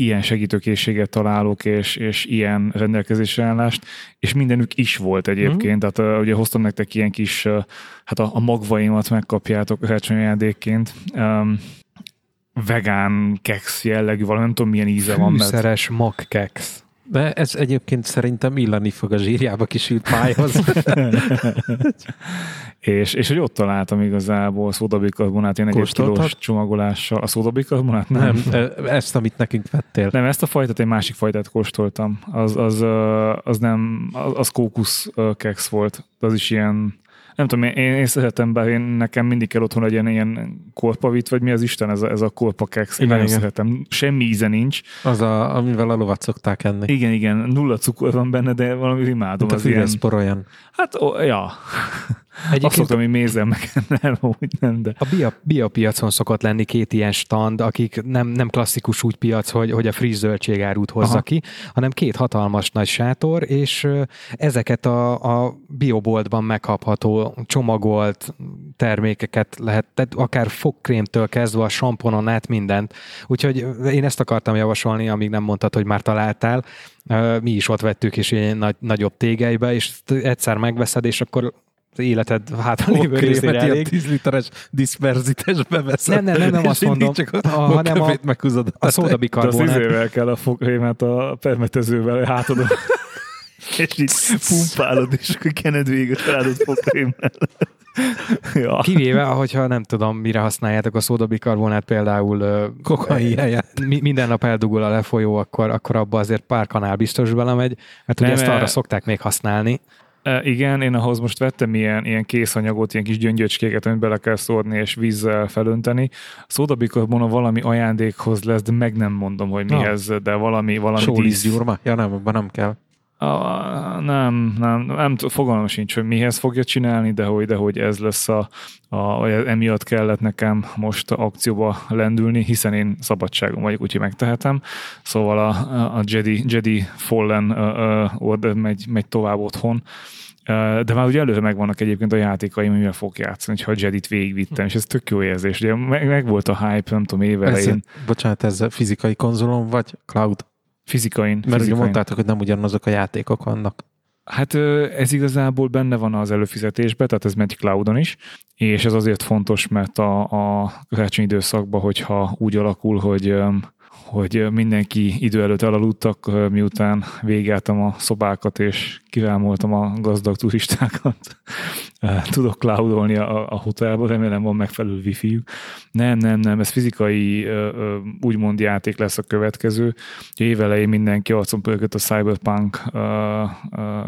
ilyen segítőkészséget találok, és, és ilyen rendelkezésre állást, és mindenük is volt egyébként, mm. tehát uh, ugye hoztam nektek ilyen kis, uh, hát a, a magvaimat megkapjátok ajándékként. Um, vegán keks jellegű, valami nem tudom milyen íze van. Fűszeres mert... magkeks. De ez egyébként szerintem illani fog a zsírjába kisült pályhoz. és, és hogy ott találtam igazából szódabikarbonát ilyen egy kilós csomagolással. A szódabikarbonát? Nem. nem, e- ezt, amit nekünk vettél. Nem, ezt a fajtát, egy másik fajtát kóstoltam. Az, az, az nem, az, az kókusz keks volt. Az is ilyen nem tudom, én, én szeretem, bár én nekem mindig kell otthon legyen ilyen korpavit, vagy mi az Isten, ez a, ez a korpakex. Én igen, nagyon igen. szeretem. Semmi íze nincs. Az, a, amivel a lovat szokták enni. Igen, igen. Nulla cukor van benne, de valami imádom. Mint a ilyen... Hát, ó, ja. Egyébként Azt szoktam, hogy mézem meg nem, úgy nem, de... A bia, bia piacon szokott lenni két ilyen stand, akik nem, nem klasszikus úgy piac, hogy, hogy a friss zöldségárút hozza Aha. ki, hanem két hatalmas nagy sátor, és ezeket a, a bioboltban megkapható csomagolt termékeket lehet, tehát akár fogkrémtől kezdve a samponon át mindent. Úgyhogy én ezt akartam javasolni, amíg nem mondtad, hogy már találtál. Mi is ott vettük, és ilyen nagy, nagyobb tégelybe, és egyszer megveszed, és akkor az életed hátra lévő részére elég. 10 literes diszperzitás beveszed. Nem, nem, nem, nem azt mondom, csak a, a, hanem a, meghúzod a, a szódabikarbonát. Az izével kell a fogrémet a permetezővel hátadon. és így pumpálod, és akkor kened végig a fogrémmel. ja. Kivéve, hogyha nem tudom, mire használjátok a szódabikarbonát, például kokai helyet. minden nap eldugul a lefolyó, akkor, akkor abba azért pár kanál biztos belemegy, mert ugye ezt arra szokták még használni. E, igen, én ahhoz most vettem ilyen, ilyen készanyagot, ilyen kis gyöngyöcskéket, amit bele kell szórni és vízzel felönteni. Szódabikarbona valami ajándékhoz lesz, de meg nem mondom, hogy mihez, de valami, valami Sólízgyurma? Ja nem, abban nem kell. A, nem, nem, nem, fogalmam sincs, hogy mihez fogja csinálni, de hogy, de hogy ez lesz a, a, emiatt kellett nekem most akcióba lendülni, hiszen én szabadságom vagyok, úgyhogy megtehetem. Szóval a, a Jedi, Jedi Fallen uh, megy, megy tovább otthon. De már ugye előre megvannak egyébként a játékaim, amivel fog játszani, ha Jedit végigvittem, és ez tök jó érzés. Ugye meg, meg volt a hype, nem tudom, évelején. Bocsánat, ez fizikai konzolon vagy cloud? Fizikain. Mert fizikain. ugye mondtátok, hogy nem ugyanazok a játékok vannak. Hát ez igazából benne van az előfizetésben, tehát ez megy cloudon is, és ez azért fontos, mert a, a karácsonyi időszakban, hogyha úgy alakul, hogy hogy mindenki idő előtt elaludtak, miután végeltem a szobákat, és kirámoltam a gazdag turistákat. Tudok cloudolni a, a hotelba, remélem van megfelelő wifi Nem, nem, nem, ez fizikai úgymond játék lesz a következő. Évelején mindenki arcon pörgött a Cyberpunk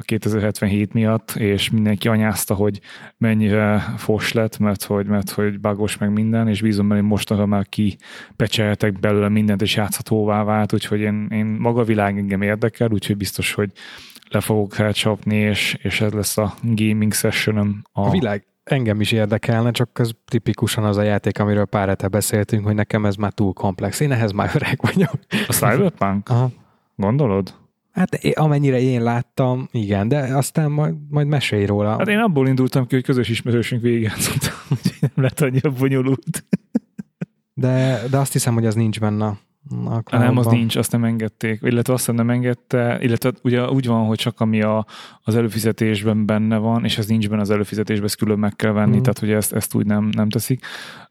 2077 miatt, és mindenki anyázta, hogy mennyire fos lett, mert hogy, mert hogy bugos meg minden, és bízom benne, hogy mostanra már kipecseltek belőle mindent, és játszhatóvá vált, úgyhogy én, én maga világ engem érdekel, úgyhogy biztos, hogy le fogok rácsapni, és, és ez lesz a gaming sessionom. A... a világ engem is érdekelne, csak ez tipikusan az a játék, amiről pár hete beszéltünk, hogy nekem ez már túl komplex. Én ehhez már öreg vagyok. A Cyberpunk? Aha. Gondolod? Hát amennyire én láttam, igen, de aztán majd, majd mesélj róla. Hát én abból indultam ki, hogy közös ismerősünk végigjátszottam, úgyhogy nem lett annyira bonyolult. De, de azt hiszem, hogy az nincs benne a nem, az nincs, azt nem engedték. Illetve azt nem engedte, illetve ugye úgy van, hogy csak ami a, az előfizetésben benne van, és ez nincs benne az előfizetésben, ezt külön meg kell venni, mm. tehát hogy ezt, ezt úgy nem, nem teszik.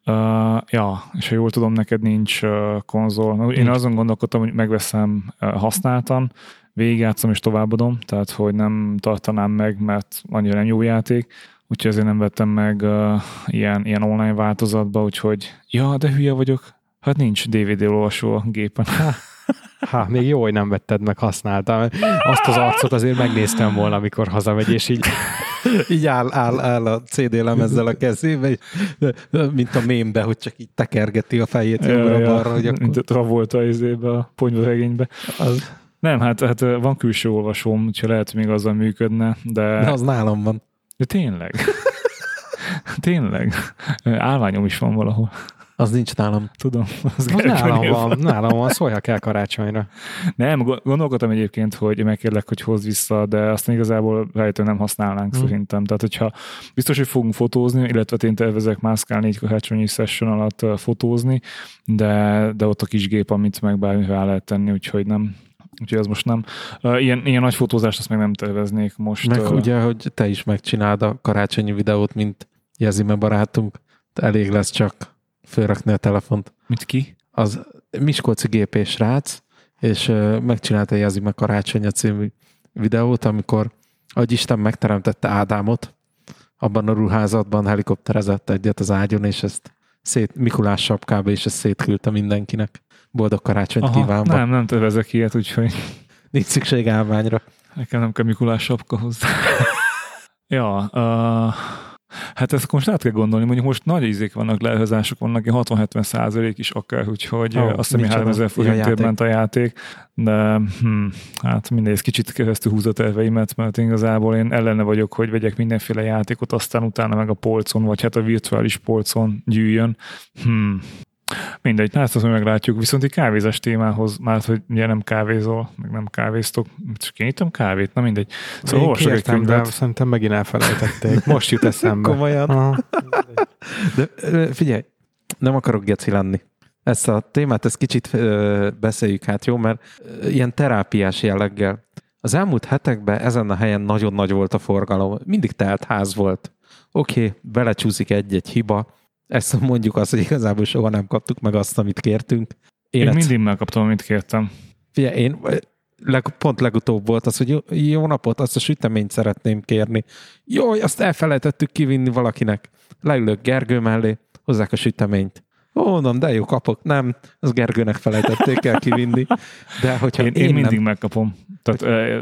Uh, ja, és ha jól tudom, neked nincs uh, konzol. Nincs. Én azon gondolkodtam, hogy megveszem uh, használtan, végigjátszom és továbbadom, tehát hogy nem tartanám meg, mert annyira nem jó játék, úgyhogy azért nem vettem meg uh, ilyen, ilyen online változatba, úgyhogy ja, de hülye vagyok, Hát nincs DVD olvasó a gépen. Ha, még jó, hogy nem vetted meg, használtam. Azt az arcot azért megnéztem volna, amikor hazamegy, és így így áll, áll, áll a CD lemezzel a kezébe, mint a mémbe, hogy csak így tekergeti a fejét jobbra-balra. Hogy Mint a akkor... Travolta izébe, a ponyvaregénybe. Az, Nem, hát, hát van külső olvasóm, úgyhogy lehet, hogy még azzal működne, de, de az nálam van. de tényleg. tényleg. Állványom is van valahol. Az nincs nálam. Tudom. Az Az nálam van, nálam van, szóljak el karácsonyra. Nem, go- gondolkodtam egyébként, hogy megkérlek, hogy hozd vissza, de azt igazából rájöttem nem használnánk Hmm. szerintem. Tehát, hogyha biztos, hogy fogunk fotózni, illetve én tervezek Mászkál négy karácsonyi session alatt fotózni, de, de ott a kis gép, amit meg bármiféle lehet tenni, úgyhogy nem. Úgyhogy az most nem. Ilyen, ilyen nagy fotózást azt meg nem terveznék most. Meg ö, ugye, hogy te is megcsináld a karácsonyi videót, mint Jezime barátunk, elég lesz csak fölrakni a telefont. Mit ki? Az Miskolci GP srác, és megcsinálta Jezime karácsonya című videót, amikor, ahogy Isten megteremtette Ádámot, abban a ruházatban helikopterezett egyet az ágyon, és ezt szét, Mikulás sapkába, és ezt szétküldte mindenkinek. Boldog karácsonyt Aha, kívánva. nem, nem tervezek ilyet, úgyhogy Nincs szükség állványra. Nekem nem kell Mikulás sapka hozzá. ja, uh, hát ezt most át kell gondolni, mondjuk most nagy ízék vannak, leelhozások vannak, ilyen 60-70 százalék is akár, úgyhogy oh, azt hiszem, micsoda. 3000 Ja, forintért ment a játék, de hm, hát mindegy, kicsit keresztül húz a terveimet, mert igazából én ellene vagyok, hogy vegyek mindenféle játékot, aztán utána meg a polcon, vagy hát a virtuális polcon gyűjjön. Hm. Mindegy, hát azt majd meglátjuk. Viszont egy kávézás témához, már hogy ugye nem kávézol, meg nem kávéztok, csak én ittam kávét, na mindegy. Szóval Én olvasok egy kértem, de könyvet. szerintem megint elfelejtették. Most jut eszembe. Komolyan. Aha. De figyelj, nem akarok geci lenni. Ezt a témát, ezt kicsit ö, beszéljük hát, jó? Mert ö, ilyen terápiás jelleggel. Az elmúlt hetekben ezen a helyen nagyon nagy volt a forgalom. Mindig telt ház volt. Oké, okay, belecsúszik egy-egy hiba. Ezt mondjuk azt, hogy igazából soha nem kaptuk meg azt, amit kértünk. Én, ezt, mindig megkaptam, amit kértem. Figyelj, én leg, pont legutóbb volt az, hogy jó, jó napot, azt a süteményt szeretném kérni. Jó, azt elfelejtettük kivinni valakinek. Leülök Gergő mellé, hozzák a süteményt. Ó, mondom, de jó, kapok. Nem, az Gergőnek felejtették el kivinni. De hogyha Én, én, én mindig nem, megkapom. Tehát ö,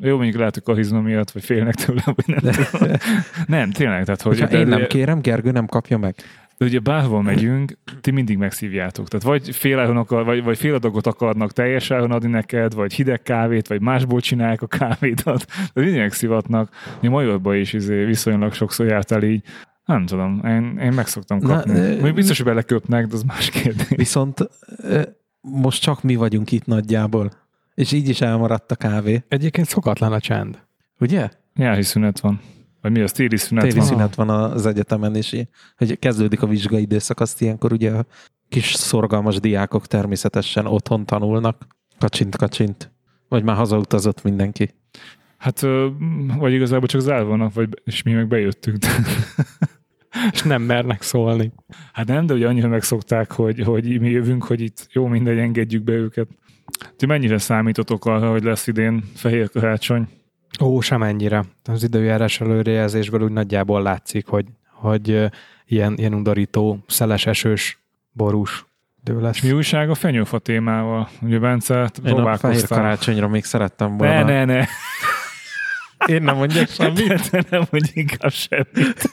jó, mondjuk lehet, hogy karizma miatt, vagy félnek tőle, vagy nem tudom. Nem, tényleg, tehát hogy... hogyha de- én nem de- kérem, Gergő nem kapja meg. De ugye bárhol megyünk, ti mindig megszívjátok. Tehát vagy fél akar, vagy, vagy fél adagot akarnak teljes áron adni neked, vagy hideg kávét, vagy másból csinálják a kávédat. Tehát mindig megszivatnak. Mi Majorban is izé viszonylag sokszor jártál így. Nem tudom, én, én meg szoktam Na, kapni. ö, Még biztos, hogy beleköpnek, de az más kérdés. Viszont most csak mi vagyunk itt nagyjából. És így is elmaradt a kávé. Egyébként szokatlan a csend. Ugye? Nyári szünet van. Vagy mi az? Téli szünet Téli van. szünet van az egyetemen, és hogy kezdődik a vizsgai időszak, azt ilyenkor ugye a kis szorgalmas diákok természetesen otthon tanulnak. Kacsint, kacsint. Vagy már hazautazott mindenki. Hát, vagy igazából csak zárva vannak, vagy, és mi meg bejöttünk. És nem mernek szólni. Hát nem, de ugye annyira megszokták, hogy, hogy mi jövünk, hogy itt jó mindegy, engedjük be őket. Ti mennyire számítotok arra, hogy lesz idén fehér karácsony? Ó, semennyire. Az időjárás előrejelzésből úgy nagyjából látszik, hogy, hogy ilyen, ilyen undorító, szeles, esős, borús idő lesz. És mi újság a fenyőfa témával? Ugye Bence, Én a fehér próbálkoztál. karácsonyra még szerettem volna. Ne, ne, ne. Én nem mondjak semmit. Te nem mondj inkább semmit.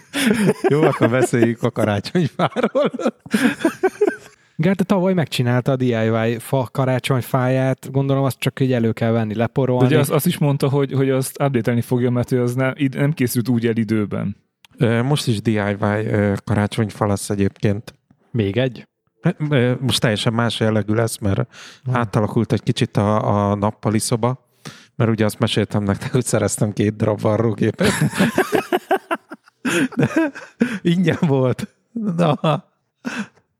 Jó, akkor beszéljük a karácsonyfáról. Gárda tavaly megcsinálta a DIY fa karácsonyfáját, gondolom azt csak így elő kell venni, De leporolni. ugye azt, azt is mondta, hogy, hogy azt update fogja, mert ő az nem, nem készült úgy el időben. Most is DIY karácsonyfa lesz egyébként. Még egy? Most teljesen más jellegű lesz, mert átalakult egy kicsit a, a nappali szoba, mert ugye azt meséltem nektek, hogy szereztem két darab varrógépet. De ingyen volt. Na,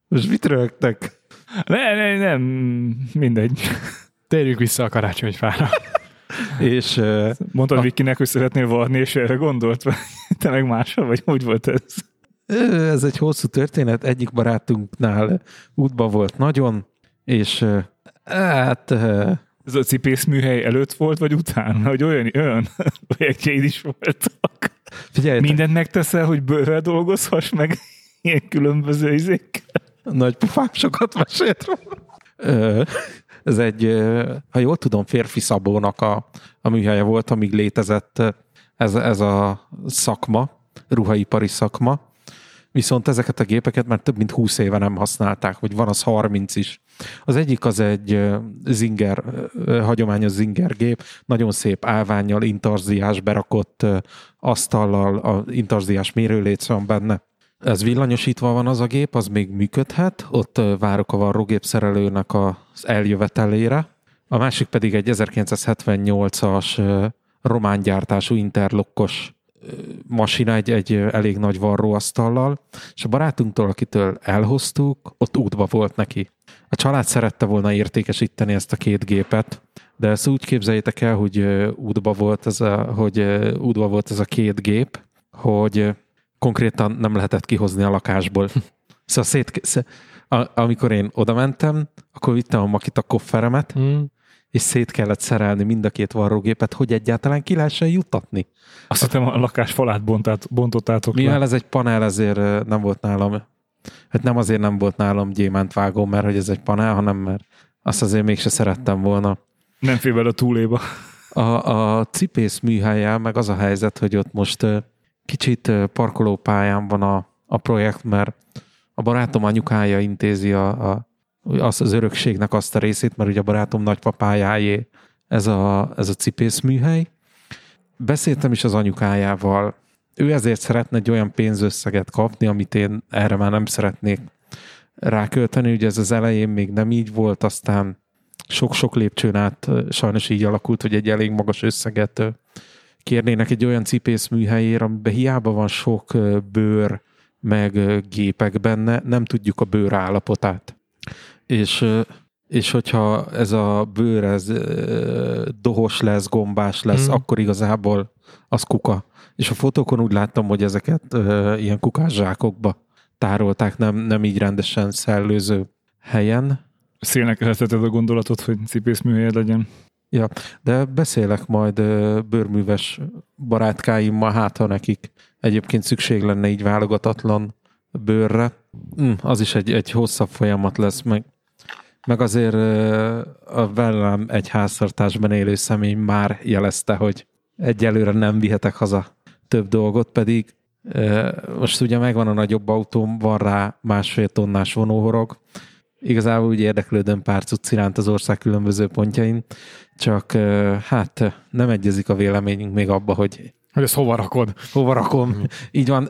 most mit rögtek? Ne, ne, nem, mindegy. Térjük vissza a karácsonyfára. És Mondtad Vikinek, hogy szeretnél varni, és erre gondolt, vagy te meg másra, vagy hogy volt ez? Ez egy hosszú történet, egyik barátunknál útba volt nagyon, és hát Ez a cipészműhely előtt volt, vagy utána? Hogy olyan, olyan projektjeid is voltak. figyelj, Mindent megteszel, hogy bőrrel dolgozhass meg ilyen különböző izék. Nagy pufám sokat mesélt Ez egy, ha jól tudom, férfi szabónak a, a műhelye volt, amíg létezett ez, ez a szakma, ruhaipari szakma, viszont ezeket a gépeket már több mint 20 éve nem használták, vagy van az 30 is. Az egyik az egy Zinger, hagyományos Zinger gép, nagyon szép állványjal, intarziás berakott asztallal, a intarziás mérőléc van benne. Ez villanyosítva van az a gép, az még működhet, ott várok a varrógépszerelőnek az eljövetelére. A másik pedig egy 1978-as román gyártású interlokkos masina egy, egy elég nagy varróasztallal, és a barátunktól, akitől elhoztuk, ott útba volt neki. A család szerette volna értékesíteni ezt a két gépet, de ezt úgy képzeljétek el, hogy útba volt ez a, hogy útba volt ez a két gép, hogy konkrétan nem lehetett kihozni a lakásból. Szóval szét, amikor én oda mentem, akkor vittem a Makita kofferemet, mm és szét kellett szerelni mind a két varrógépet, hogy egyáltalán ki lehessen juttatni. Azt hiszem a lakás falát bontát, bontottátok Mivel le. ez egy panel, ezért nem volt nálam, hát nem azért nem volt nálam gyémántvágó, mert hogy ez egy panel, hanem mert azt azért mégse szerettem volna. Nem fél a túléba. A, a cipész műhelyel meg az a helyzet, hogy ott most kicsit parkolópályán van a, a projekt, mert a barátom anyukája intézi a, a az, az örökségnek azt a részét, mert ugye a barátom nagypapájáé ez a, ez a cipészműhely. Beszéltem is az anyukájával, ő ezért szeretne egy olyan pénzösszeget kapni, amit én erre már nem szeretnék rákölteni. Ugye ez az elején még nem így volt, aztán sok-sok lépcsőn át sajnos így alakult, hogy egy elég magas összeget kérnének egy olyan cipészműhelyért, amiben hiába van sok bőr, meg gépek benne, nem tudjuk a bőr állapotát és, és hogyha ez a bőr ez dohos lesz, gombás lesz, hmm. akkor igazából az kuka. És a fotókon úgy láttam, hogy ezeket ilyen kukás zsákokba tárolták, nem, nem így rendesen szellőző helyen. Szélnek elheteted a gondolatot, hogy cipészműhelyed legyen. Ja, de beszélek majd bőrműves barátkáimmal, hát ha nekik egyébként szükség lenne így válogatatlan bőrre. Mm, az is egy, egy hosszabb folyamat lesz, meg meg azért a velem egy háztartásban élő személy már jelezte, hogy egyelőre nem vihetek haza több dolgot, pedig most ugye megvan a nagyobb autóm, van rá másfél tonnás vonóhorog, igazából úgy érdeklődöm pár cucc iránt az ország különböző pontjain, csak hát nem egyezik a véleményünk még abba, hogy hogy ezt hova rakod? Hova rakom. Mm. Így van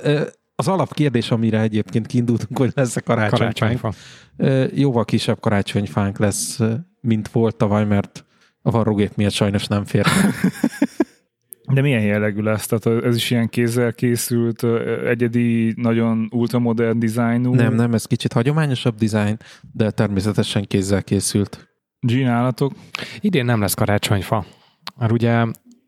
az alapkérdés, amire egyébként kiindultunk, hogy lesz-e karácsonyfánk. Karácsonyfa. Jóval kisebb karácsonyfánk lesz, mint volt tavaly, mert a varrógép miatt sajnos nem fér. De milyen jellegű lesz? Tehát ez is ilyen kézzel készült, egyedi, nagyon ultramodern dizájnú? Nem, nem, ez kicsit hagyományosabb dizájn, de természetesen kézzel készült. Gínálatok? Idén nem lesz karácsonyfa. Mert ugye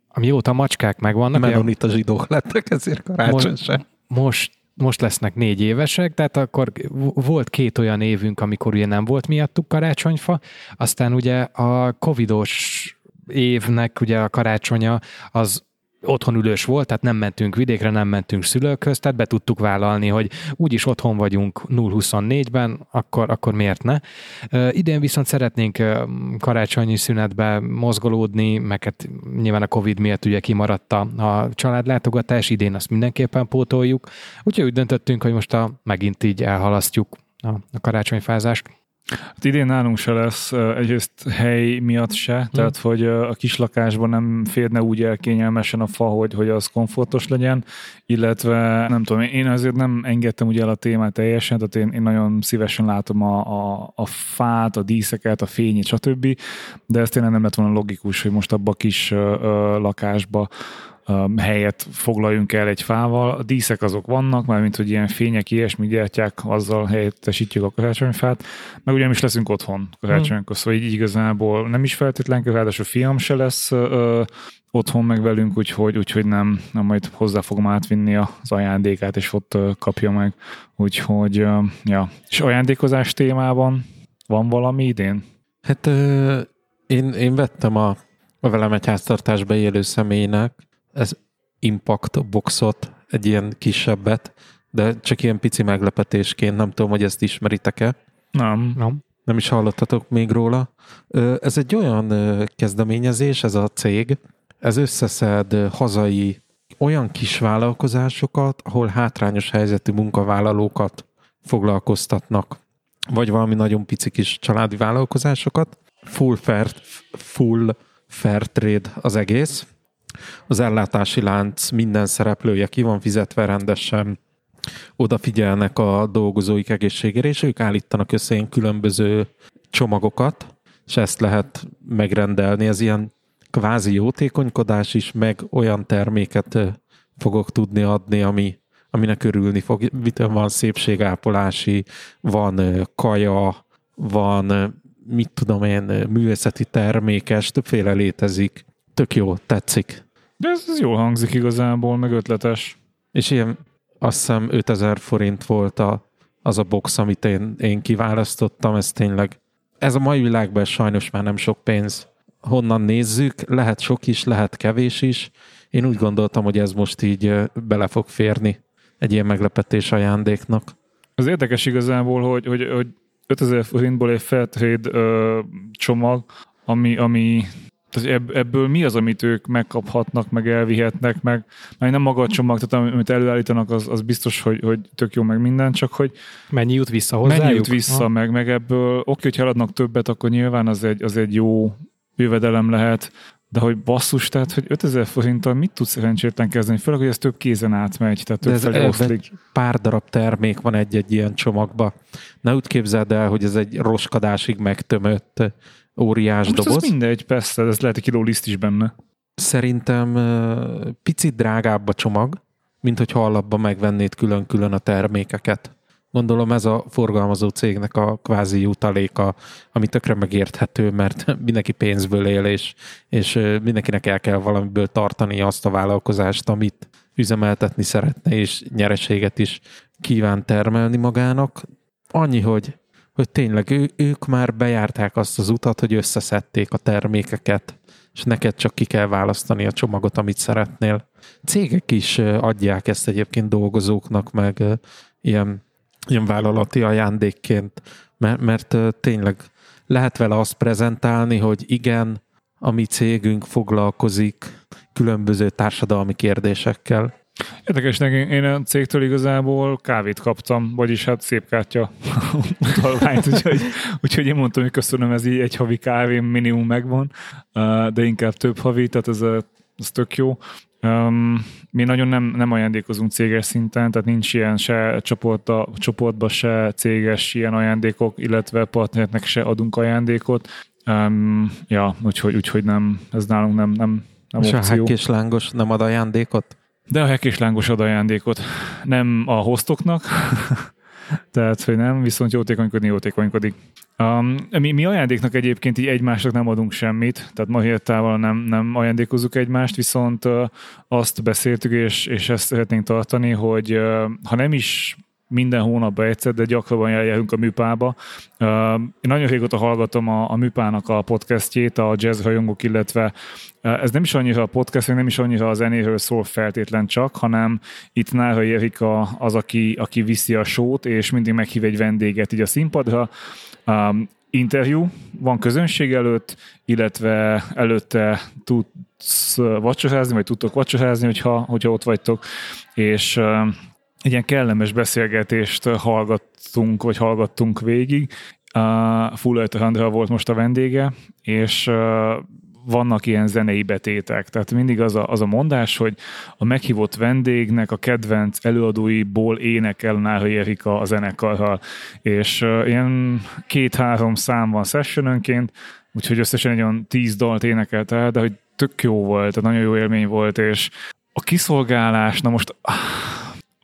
amióta a macskák megvannak... Menonita zsidók lettek, ezért karácsony most, sem. Most most lesznek négy évesek, tehát akkor volt két olyan évünk, amikor ugye nem volt miattuk karácsonyfa, aztán ugye a covidos évnek ugye a karácsonya az otthonülős volt, tehát nem mentünk vidékre, nem mentünk szülőkhöz, tehát be tudtuk vállalni, hogy úgyis otthon vagyunk 0-24-ben, akkor, akkor miért ne. Idén viszont szeretnénk karácsonyi szünetbe mozgolódni, meg hát nyilván a Covid miatt ugye kimaradt a, a családlátogatás, idén azt mindenképpen pótoljuk, úgyhogy úgy döntöttünk, hogy most a, megint így elhalasztjuk a, a karácsonyfázást. Hát idén nálunk se lesz egyrészt hely miatt se, hmm. tehát hogy a kislakásban nem férne úgy el kényelmesen a fa, hogy, hogy az komfortos legyen, illetve nem tudom, én azért nem engedtem ugye el a témát teljesen, tehát én, én nagyon szívesen látom a, a, a fát, a díszeket, a fényét, stb. De ez tényleg nem lett volna logikus, hogy most abba a kis ö, ö, lakásba helyet foglaljunk el egy fával. A díszek azok vannak, mármint hogy ilyen fények, ilyesmi gyertyák, azzal helyettesítjük a karácsonyfát, meg ugye is leszünk otthon karácsonykor, hmm. szóval így igazából nem is feltétlen, ráadásul fiam se lesz ö, otthon meg velünk, úgyhogy, úgyhogy nem, nem majd hozzá fogom átvinni az ajándékát, és ott kapja meg. Úgyhogy, ö, ja. És ajándékozás témában van valami idén? Hát ö, én, én vettem a, a velem egy háztartásba élő személynek ez impact boxot, egy ilyen kisebbet, de csak ilyen pici meglepetésként, nem tudom, hogy ezt ismeritek-e. Nem. Nem. Nem is hallottatok még róla. Ez egy olyan kezdeményezés, ez a cég, ez összeszed hazai olyan kis vállalkozásokat, ahol hátrányos helyzetű munkavállalókat foglalkoztatnak, vagy valami nagyon pici kis családi vállalkozásokat. Full fair, full fair trade az egész. Az ellátási lánc minden szereplője ki van fizetve rendesen, odafigyelnek a dolgozóik egészségére, és ők állítanak össze ilyen különböző csomagokat, és ezt lehet megrendelni. Ez ilyen kvázi jótékonykodás is, meg olyan terméket fogok tudni adni, ami, aminek örülni fog. Van szépségápolási, van kaja, van mit tudom én, művészeti termékes, többféle létezik. Tök jó, tetszik. De ez, ez jól hangzik igazából, meg ötletes. És ilyen azt hiszem 5000 forint volt a, az a box, amit én, én kiválasztottam, ez tényleg, ez a mai világban sajnos már nem sok pénz. Honnan nézzük, lehet sok is, lehet kevés is. Én úgy gondoltam, hogy ez most így bele fog férni egy ilyen meglepetés ajándéknak. Az érdekes igazából, hogy, hogy, hogy 5000 forintból egy Fairtrade ö, csomag, ami, ami tehát ebből mi az, amit ők megkaphatnak, meg elvihetnek, meg, meg nem maga a csomag, tehát amit előállítanak, az, az biztos, hogy, hogy tök jó, meg minden, csak hogy mennyi jut vissza hozzá? Mennyi jut vissza, ha? meg, meg ebből, oké, hogy eladnak többet, akkor nyilván az egy, az egy jó jövedelem lehet, de hogy basszus, tehát, hogy 5000 forinttal mit tudsz szerencsétlen kezdeni, főleg, hogy ez több kézen átmegy, tehát több de ez oszlik. pár darab termék van egy-egy ilyen csomagba. Ne úgy képzeld el, hogy ez egy roskadásig megtömött óriás Most doboz. ez mindegy, persze, ez lehet egy kiló liszt is benne. Szerintem picit drágább a csomag, mint hogyha alapban megvennéd külön-külön a termékeket. Gondolom ez a forgalmazó cégnek a kvázi jutaléka, ami tökre megérthető, mert mindenki pénzből él, és, és mindenkinek el kell valamiből tartani azt a vállalkozást, amit üzemeltetni szeretne, és nyereséget is kíván termelni magának. Annyi, hogy hogy tényleg ő, ők már bejárták azt az utat, hogy összeszedték a termékeket, és neked csak ki kell választani a csomagot, amit szeretnél. Cégek is adják ezt egyébként dolgozóknak, meg ilyen, ilyen vállalati ajándékként, mert, mert tényleg lehet vele azt prezentálni, hogy igen, a mi cégünk foglalkozik különböző társadalmi kérdésekkel. Érdekes, nekem én a cégtől igazából kávét kaptam, vagyis hát szép kártya utalványt, úgyhogy, úgyhogy én mondtam, hogy köszönöm, ez így egy havi kávém minimum megvan, de inkább több havi, tehát ez, ez tök jó. Um, mi nagyon nem, nem ajándékozunk céges szinten, tehát nincs ilyen se csoportba, csoportba se céges ilyen ajándékok, illetve partnereknek se adunk ajándékot. Um, ja, úgyhogy, úgyhogy nem, ez nálunk nem, nem, nem És opció. a lángos nem ad ajándékot? De a hek és lángos ad ajándékot. Nem a hostoknak, tehát, hogy nem, viszont jótékonykodni jótékonykodik. Um, mi, mi ajándéknak egyébként így egymásnak nem adunk semmit, tehát ma hirtával nem, nem ajándékozzuk egymást, viszont uh, azt beszéltük, és, és ezt szeretnénk tartani, hogy uh, ha nem is minden hónapban egyszer, de gyakrabban járjunk a műpába. Én nagyon régóta hallgatom a, a műpának a podcastjét, a jazz rajongók, illetve ez nem is annyira a podcast, nem is annyira a zenéről szól feltétlen csak, hanem itt Nára Erika az, aki, aki viszi a sót, és mindig meghív egy vendéget így a színpadra. Um, interjú van közönség előtt, illetve előtte tudsz vacsorázni, vagy tudtok vacsorázni, hogyha, hogyha ott vagytok, és egy ilyen kellemes beszélgetést hallgattunk, vagy hallgattunk végig. Uh, Full Andrea volt most a vendége, és vannak ilyen zenei betétek. Tehát mindig az a, az a mondás, hogy a meghívott vendégnek a kedvenc előadóiból énekel Nárai Erika a zenekarral. És ilyen két-három szám van sessionönként, úgyhogy összesen egy olyan tíz dalt énekelt el, de hogy tök jó volt, nagyon jó élmény volt, és a kiszolgálás, na most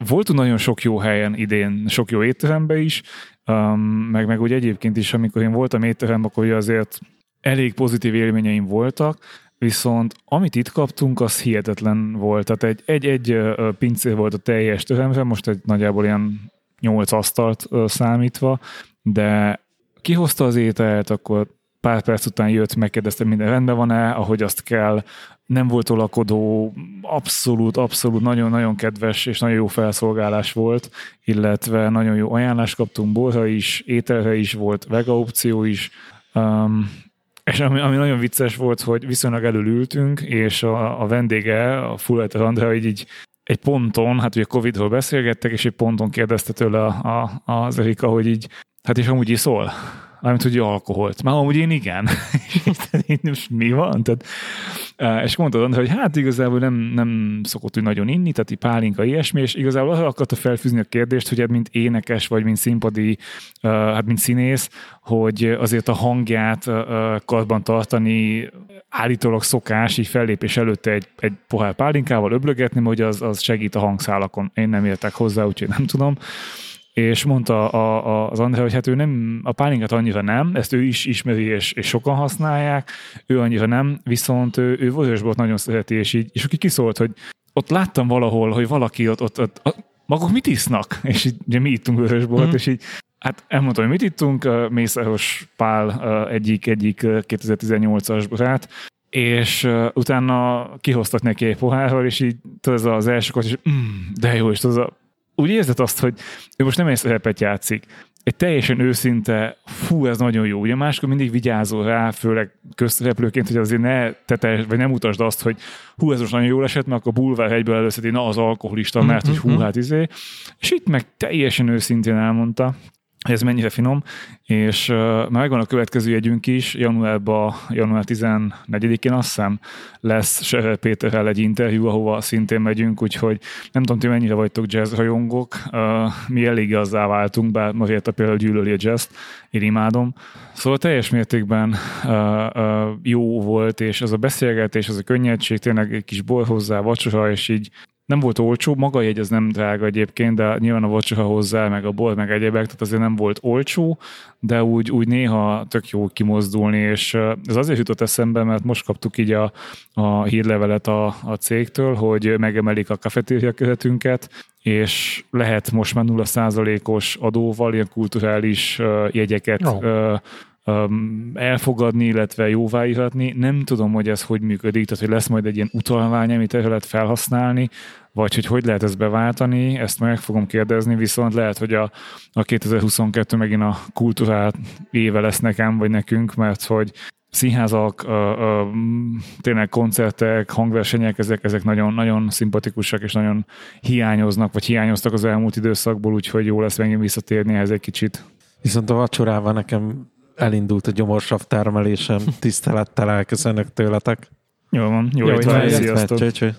Voltunk nagyon sok jó helyen idén, sok jó étterembe is, um, meg, meg úgy egyébként is, amikor én voltam étteremben, akkor azért elég pozitív élményeim voltak, viszont amit itt kaptunk, az hihetetlen volt. Tehát egy, egy, egy pincér volt a teljes teremre, most egy nagyjából ilyen nyolc asztalt számítva, de kihozta az ételt, akkor pár perc után jött, megkérdezte, minden rendben van-e, ahogy azt kell, nem volt olakodó, abszolút, abszolút nagyon-nagyon kedves és nagyon jó felszolgálás volt, illetve nagyon jó ajánlást kaptunk, borra is, ételre is volt, vega opció is, um, És ami, ami nagyon vicces volt, hogy viszonylag elől ültünk, és a, a vendége, a Fulleter Andrea, így, így egy ponton, hát ugye Covid-ról beszélgettek, és egy ponton kérdezte tőle a, a, az Erika, hogy így, hát és amúgy iszol? Mármint, hogy alkoholt. Már amúgy én igen. és mi van? Tehát, és mondtad, hogy hát igazából nem, nem szokott úgy nagyon inni, tehát pálinka, ilyesmi, és igazából az akarta felfűzni a kérdést, hogy hát mint énekes, vagy mint színpadi, hát mint színész, hogy azért a hangját karban tartani állítólag szokás így fellépés előtte egy, egy pohár pálinkával öblögetni, hogy az, az segít a hangszálakon. Én nem értek hozzá, úgyhogy nem tudom és mondta a, a, az André, hogy hát ő nem, a pálinkát annyira nem, ezt ő is ismeri, és, és sokan használják, ő annyira nem, viszont ő, ő vörösbort nagyon szereti, és így, és aki kiszólt, hogy ott láttam valahol, hogy valaki ott, ott, ott, ott maguk mit isznak? És így, ugye mi ittunk vörösbort, mm. és így Hát elmondtam, hogy mit ittunk, Mészáros Pál egyik, egyik 2018-as barát, és utána kihoztak neki egy pohárral, és így tudod, az első és mm, de jó, és tudod, úgy érzed azt, hogy ő most nem egy szerepet játszik, egy teljesen őszinte, fú, ez nagyon jó. Ugye máskor mindig vigyázol rá, főleg közszereplőként, hogy azért ne tetes, vagy nem utasd azt, hogy hú, ez most nagyon jól esett, mert akkor bulvár egyből előszedi, na az alkoholista, mert hogy hú, mhm, mhm. hát izé. És itt meg teljesen őszintén elmondta, ez mennyire finom, és uh, már megvan a következő jegyünk is, januárban, január 14-én azt hiszem lesz Péterrel egy interjú, ahova szintén megyünk, úgyhogy nem tudom, ti mennyire vagytok jazz rajongók, uh, mi elég azzá váltunk, bár Marietta például gyűlöli a jazz én imádom. Szóval teljes mértékben uh, uh, jó volt, és ez a beszélgetés, ez a könnyedség, tényleg egy kis bor hozzá, vacsora, és így nem volt olcsó, maga a jegy az nem drága egyébként, de nyilván a vacsoha hozzá, meg a bor, meg egyebek, tehát azért nem volt olcsó, de úgy, úgy néha tök jó kimozdulni, és ez azért jutott eszembe, mert most kaptuk így a, a hírlevelet a, a cégtől, hogy megemelik a kafetéria keretünket, és lehet most már 0%-os adóval ilyen kulturális jegyeket oh elfogadni, illetve jóváírhatni. Nem tudom, hogy ez hogy működik, tehát hogy lesz majd egy ilyen utalvány, amit el lehet felhasználni, vagy hogy hogy lehet ezt beváltani, ezt meg fogom kérdezni, viszont lehet, hogy a, a 2022 megint a kultúrát éve lesz nekem, vagy nekünk, mert hogy színházak, a, a, tényleg koncertek, hangversenyek, ezek, ezek nagyon, nagyon szimpatikusak és nagyon hiányoznak, vagy hiányoztak az elmúlt időszakból, úgyhogy jó lesz megint visszatérni ehhez egy kicsit. Viszont a vacsorával nekem elindult a gyomorsav termelésem. Tisztelettel elköszönök tőletek. Jó van, jó, jó étvágyat, sziasztok! Cső, cső.